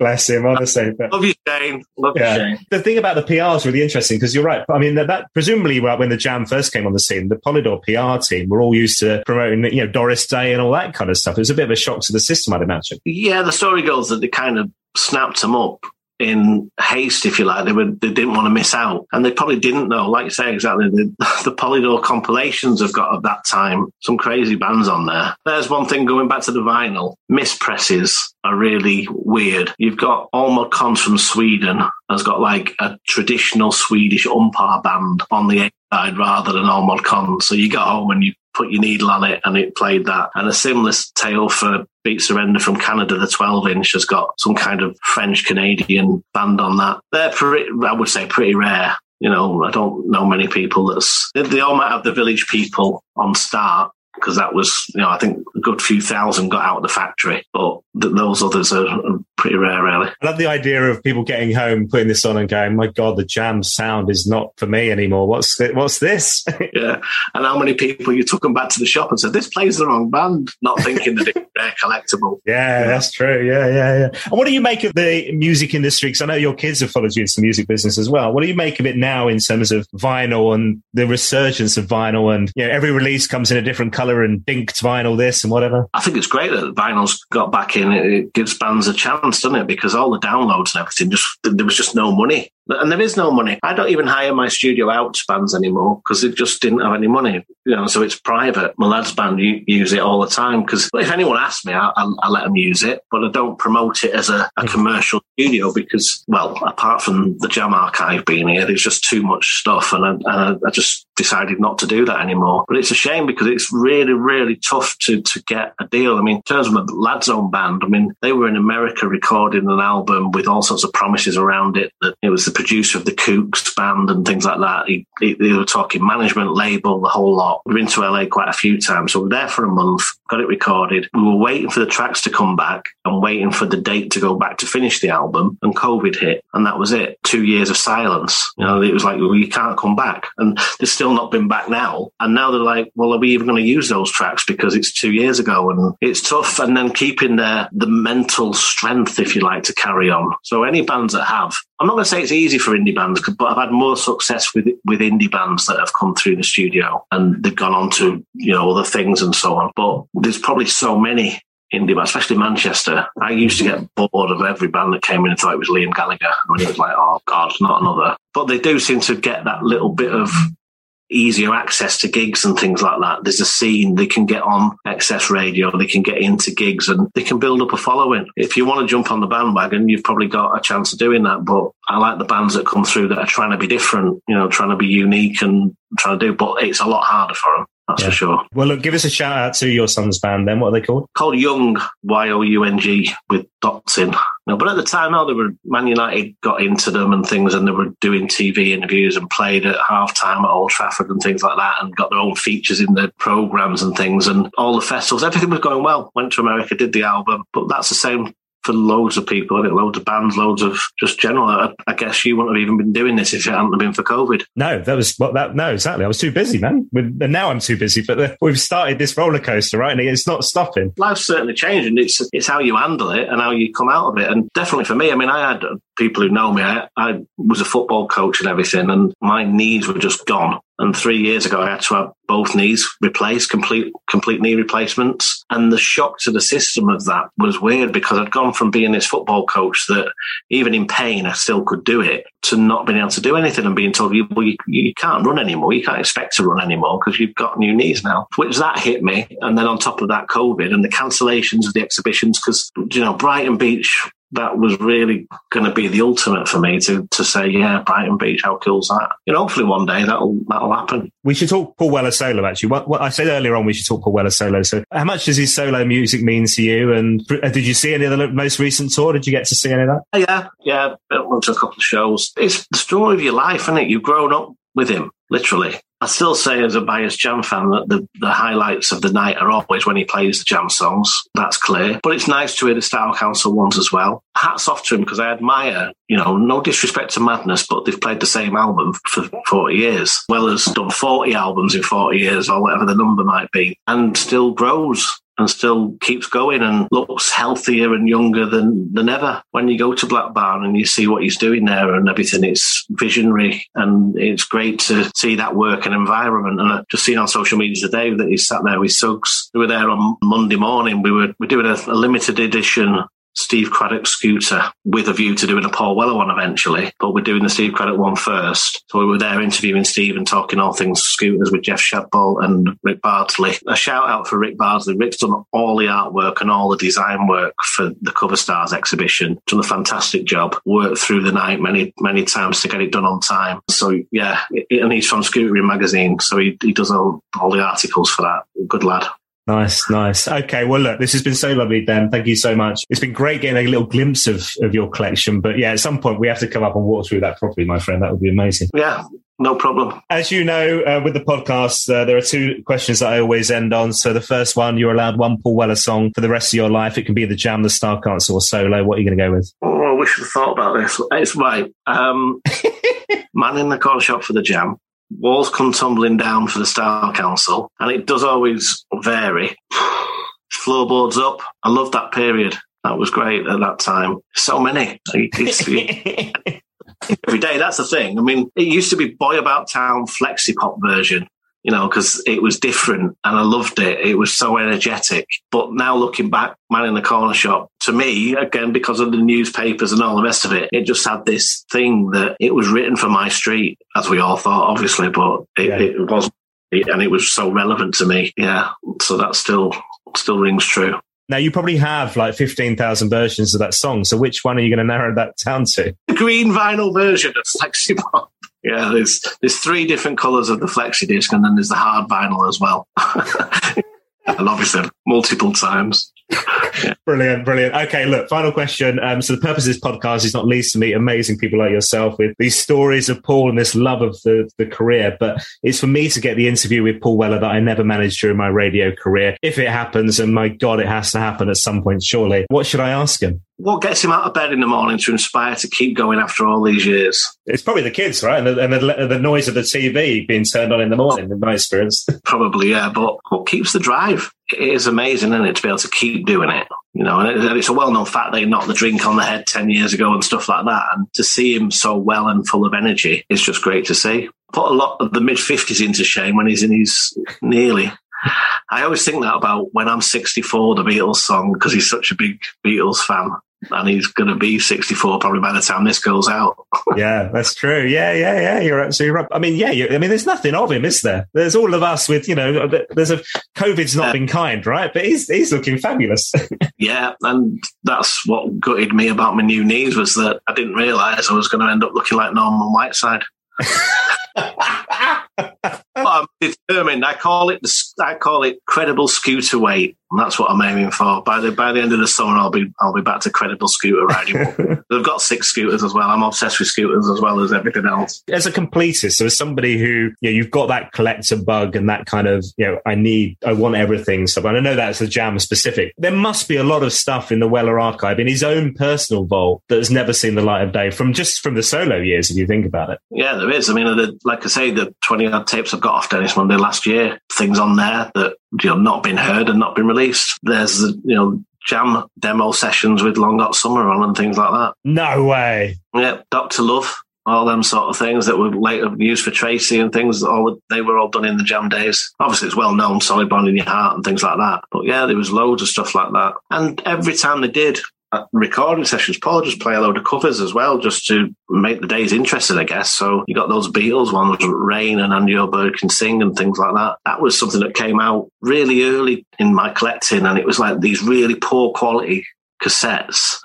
Bless him, honestly. But, Love you, Shane. Love yeah. you, Shane. The thing about the PR is really interesting because you're right. I mean, that, that presumably when the Jam first came on the scene, the Polydor PR team were all used to promoting, you know, Doris Day and all that kind of stuff. It was a bit of a shock to the system, I'd imagine. Yeah, the story goes that they kind of snapped them up in haste, if you like. They were they didn't want to miss out, and they probably didn't know. Like you say, exactly the, the Polydor compilations have got at that time some crazy bands on there. There's one thing going back to the vinyl. Mispresses are really weird. You've got All Mod Cons from Sweden has got like a traditional Swedish umpire band on the A side rather than All Mod Cons. So you got home and you put your needle on it and it played that. And a similar tale for Beat Surrender from Canada, the 12 inch has got some kind of French Canadian band on that. They're pretty, I would say pretty rare. You know, I don't know many people that's, they all might have the village people on start, because that was, you know, I think a good few thousand got out of the factory, but th- those others are, are, pretty rare, really. I love the idea of people getting home, putting this on, and going, "My God, the jam sound is not for me anymore. What's what's this?" yeah, and how many people you took them back to the shop and said, "This plays the wrong band," not thinking that it's rare collectible. Yeah, yeah, that's true. Yeah, yeah, yeah. And what do you make of the music industry? Because I know your kids have followed you into the music business as well. What do you make of it now in terms of vinyl and the resurgence of vinyl? And you know, every release comes in a different color and dinked vinyl this and whatever. I think it's great that vinyl's got back in. It gives bands a chance, doesn't it? Because all the downloads and everything, just there was just no money. And there is no money. I don't even hire my studio out to bands anymore because it just didn't have any money. You know, so it's private. My lads band use it all the time because if anyone asks me, I, I, I, let them use it, but I don't promote it as a, a mm. commercial studio because, well, apart from the Jam Archive being here, there's just too much stuff, and I, and I just decided not to do that anymore. But it's a shame because it's really, really tough to to get a deal. I mean, in terms of a lad's own band, I mean, they were in America recording an album with all sorts of promises around it that it was the producer of the Kooks band and things like that. He, he, they were talking management, label, the whole lot. We've been to LA quite a few times. So we are there for a month, got it recorded. We were waiting for the tracks to come back and waiting for the date to go back to finish the album. And COVID hit. And that was it. Two years of silence. You know, it was like, well, you can't come back. And there's still not been back now. And now they're like, well, are we even going to use those tracks because it's two years ago? And it's tough. And then keeping the, the mental strength, if you like, to carry on. So any bands that have, I'm not going to say it's easy for indie bands, but I've had more success with with indie bands that have come through the studio and they've gone on to you know other things and so on. But there's probably so many indie bands, especially Manchester. I used to get bored of every band that came in and thought it was Liam Gallagher. And it was like, oh God, not another. But they do seem to get that little bit of easier access to gigs and things like that. There's a scene they can get on XS radio, they can get into gigs and they can build up a following. If you want to jump on the bandwagon, you've probably got a chance of doing that. But I like the bands that come through that are trying to be different, you know, trying to be unique and trying to do, but it's a lot harder for them. That's yeah. for sure. Well, look, give us a shout out to your son's band then. What are they called? Called Young, Y O U N G, with dots in. No, but at the time, no, they were Man United got into them and things, and they were doing TV interviews and played at half time at Old Trafford and things like that, and got their own features in their programs and things, and all the festivals. Everything was going well. Went to America, did the album, but that's the same for loads of people, I think loads of bands, loads of just general. I, I, guess you wouldn't have even been doing this if it hadn't been for COVID. No, that was what that. No, exactly. I was too busy, man. And now I'm too busy. But the, we've started this roller coaster, right? And it's not stopping. Life's certainly changing. It's it's how you handle it and how you come out of it. And definitely for me, I mean, I had people who know me. I, I was a football coach and everything, and my knees were just gone And three years ago, I had to have both knees replaced, complete complete knee replacements. And the shock to the system of that was weird because I'd gone from being this football coach that even in pain I still could do it to not being able to do anything and being told well you, you can't run anymore, you can't expect to run anymore because you've got new knees now. Which that hit me, and then on top of that, COVID and the cancellations of the exhibitions because you know Brighton Beach that was really going to be the ultimate for me to to say, yeah, Brighton Beach, how cool's that? You know, hopefully one day that'll that'll happen. We should talk Paul Weller solo. Actually, what, what I said earlier on, we should talk Paul Weller solo. So, how much does his solo music mean to you? And uh, did you see any of the most recent tour? Did you get to see any of that? Yeah, yeah, went to a couple of shows. It's the story of your life, isn't it? You've grown up with him, literally. I still say, as a biased Jam fan, that the, the highlights of the night are always when he plays the Jam songs. That's clear. But it's nice to hear the Style Council ones as well. Hats off to him because I admire, you know, no disrespect to Madness, but they've played the same album for 40 years. Well as done 40 albums in 40 years or whatever the number might be and still grows and still keeps going and looks healthier and younger than, than ever. When you go to Black Barn and you see what he's doing there and everything, it's visionary and it's great to see that work and environment. And I've just seen on social media today that he sat there with Suggs. We were there on Monday morning. We were, we're doing a, a limited edition Steve Cradock scooter with a view to doing a Paul Weller one eventually, but we're doing the Steve Cradock one first. So we were there interviewing Steve and talking all things scooters with Jeff Shadbolt and Rick Bardsley. A shout out for Rick Bardsley. Rick's done all the artwork and all the design work for the Cover Stars exhibition. Done a fantastic job. Worked through the night many, many times to get it done on time. So yeah, and he's from Scootering magazine. So he, he does all, all the articles for that. Good lad. Nice, nice. Okay, well, look, this has been so lovely, Dan. Thank you so much. It's been great getting a little glimpse of, of your collection. But yeah, at some point we have to come up and walk through that properly, my friend. That would be amazing. Yeah, no problem. As you know, uh, with the podcast, uh, there are two questions that I always end on. So the first one, you're allowed one Paul Weller song for the rest of your life. It can be the Jam, the Style Council, or solo. What are you going to go with? Oh, I wish I'd thought about this. It's right. Um, Man in the corner shop for the Jam walls come tumbling down for the Style Council, and it does always vary. Floorboards up. I love that period. That was great at that time. So many. every day. That's the thing. I mean, it used to be Boy About Town Flexipop version, you know, because it was different and I loved it. It was so energetic. But now looking back, Man in the Corner Shop, to me, again, because of the newspapers and all the rest of it, it just had this thing that it was written for my street, as we all thought, obviously, but it, yeah. it wasn't. And it was so relevant to me. Yeah. So that still, still rings true. Now you probably have like fifteen thousand versions of that song. So which one are you going to narrow that down to? The green vinyl version of Pop. Yeah, there's there's three different colours of the Flexi disc, and then there's the hard vinyl as well, and obviously multiple times. Brilliant, brilliant. Okay, look, final question. Um, so the purpose of this podcast is not least to meet amazing people like yourself with these stories of Paul and this love of the, the career, but it's for me to get the interview with Paul Weller that I never managed during my radio career. If it happens, and my God, it has to happen at some point, surely. What should I ask him? What gets him out of bed in the morning to inspire to keep going after all these years? It's probably the kids, right? And the, and the, the noise of the TV being turned on in the morning, in my experience. Probably, yeah. But what keeps the drive? It is amazing, isn't it, to be able to keep doing it? You know, and it's a well-known fact that he knocked the drink on the head ten years ago and stuff like that. And to see him so well and full of energy, it's just great to see. Put a lot of the mid fifties into shame when he's in his nearly. I always think that about when I'm 64, the Beatles song, because he's such a big Beatles fan and he's going to be 64 probably by the time this goes out. yeah, that's true. Yeah, yeah, yeah. You're absolutely right. I mean, yeah, I mean, there's nothing of him, is there? There's all of us with, you know, there's a COVID's not been kind, right? But he's he's looking fabulous. yeah, and that's what gutted me about my new knees was that I didn't realise I was going to end up looking like Norman Whiteside. I'm determined. I call it the, I call it credible scooter weight, and that's what I'm aiming for. By the by the end of the summer, I'll be I'll be back to credible scooter riding. They've got six scooters as well. I'm obsessed with scooters as well as everything else. As a completist, so as somebody who you know, you've got that collector bug and that kind of you know I need I want everything stuff. And I know that's a jam specific. There must be a lot of stuff in the Weller archive in his own personal vault that has never seen the light of day from just from the solo years. If you think about it, yeah, there is. I mean, the, like I say, the 20 odd tapes I've got off Dennis Munday last year, things on there that you know not been heard and not been released. There's you know jam demo sessions with Long Hot Summer on and things like that. No way. Yeah, Doctor Love all them sort of things that were later used for Tracie and things. All they were all done in the Jam days. Obviously, it's well known, "Solid Bond in Your Heart" and things like that. But yeah, there was loads of stuff like that. And every time they did Uh, recording sessions, Paul just play a load of covers as well, just to make the days interesting, I guess. So you got those Beatles ones, Rain and Andy Bird Can Sing and things like that. That was something that came out really early in my collecting, and it was like these really poor quality cassettes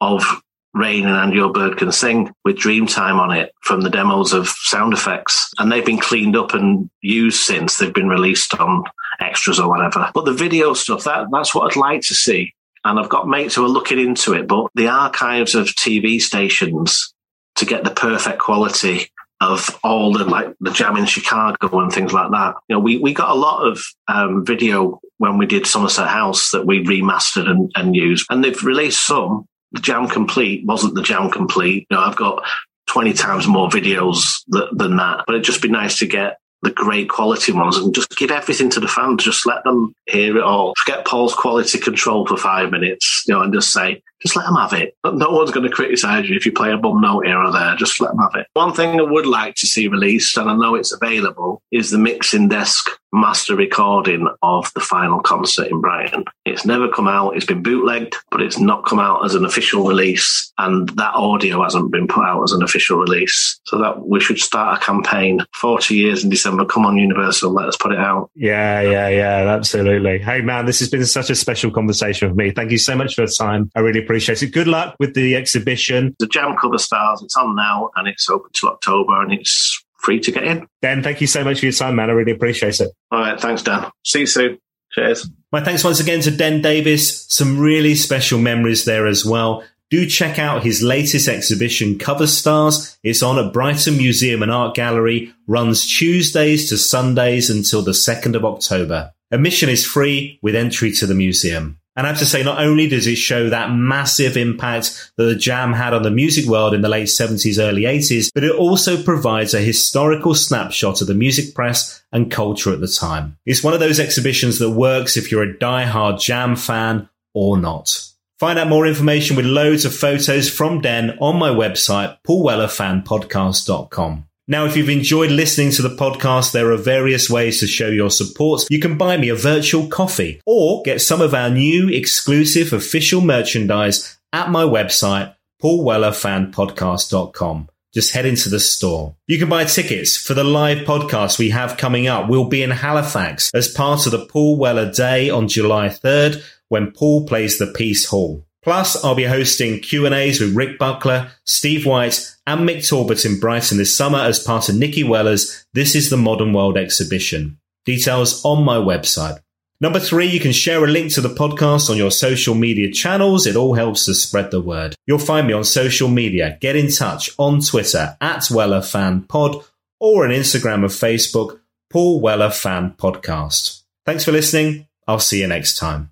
of Rain and Andy Bird Can Sing with Dreamtime on it from the demos of sound effects. And they've been cleaned up and used since they've been released on extras or whatever. But the video stuff, that that's what I'd like to see. And I've got mates who are looking into it, but the archives of TV stations to get the perfect quality of all the like the jam in Chicago and things like that. You know, we, we got a lot of um, video when we did Somerset House that we remastered and, and used, and they've released some the Jam Complete wasn't the Jam Complete. You know, I've got 20 times more videos th- than that, but it'd just be nice to get the great quality ones and just give everything to the fans. Just let them hear it all. Forget Paul's quality control for five minutes, you know, and just say, just let them have it. No one's going to criticize you if you play a bum note here or there. Just let them have it. One thing I would like to see released, and I know it's available, is the mixing desk master recording of the final concert in Brighton. It's never come out. It's been bootlegged, but it's not come out as an official release. And that audio hasn't been put out as an official release. So that we should start a campaign. 40 years in December. Come on, Universal. Let us put it out. Yeah, yeah, yeah. Absolutely. Hey, man, this has been such a special conversation with me. Thank you so much for your time. I really appreciate it. Good luck with the exhibition. The Jam Cover Stars. It's on now and it's open till October and it's free to get in. Dan, thank you so much for your time, man. I really appreciate it. All right. Thanks, Dan. See you soon. Cheers. My thanks once again to Den Davis. Some really special memories there as well. Do check out his latest exhibition, Cover Stars. It's on at Brighton Museum and Art Gallery, runs Tuesdays to Sundays until the 2nd of October. Admission is free with entry to the museum. And I have to say, not only does it show that massive impact that the Jam had on the music world in the late 70s, early 80s, but it also provides a historical snapshot of the music press and culture at the time. It's one of those exhibitions that works if you're a die-hard Jam fan or not. Find out more information with loads of photos from Den on my website, paulwellerfanpodcast.com. Now, if you've enjoyed listening to the podcast, there are various ways to show your support. You can buy me a virtual coffee or get some of our new exclusive official merchandise at my website, paulwellerfanpodcast.com. Just head into the store. You can buy tickets for the live podcast we have coming up. We'll be in Halifax as part of the Paul Weller Day on July 3rd when Paul plays the Piece Hall. Plus, I'll be hosting Q&As with Rick Buckler, Steve White, and Mick Talbot in Brighton this summer as part of Nicky Weller's This is the Modern World exhibition. Details on my website. Number three, you can share a link to the podcast on your social media channels. It all helps to spread the word. You'll find me on social media. Get in touch on Twitter at Weller Fan Pod or on Instagram or Facebook, Paul Weller Fan Podcast. Thanks for listening. I'll see you next time.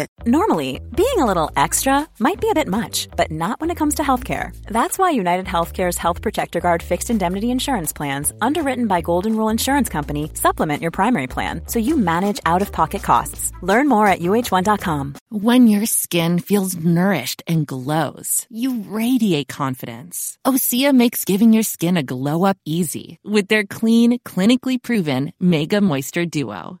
Normally, being a little extra might be a bit much, but not when it comes to healthcare. That's why United Healthcare's Health Protector Guard fixed indemnity insurance plans, underwritten by Golden Rule Insurance Company, supplement your primary plan so you manage out of pocket costs. Learn more at uh1.com. When your skin feels nourished and glows, you radiate confidence. Osea makes giving your skin a glow up easy with their clean, clinically proven Mega Moisture Duo.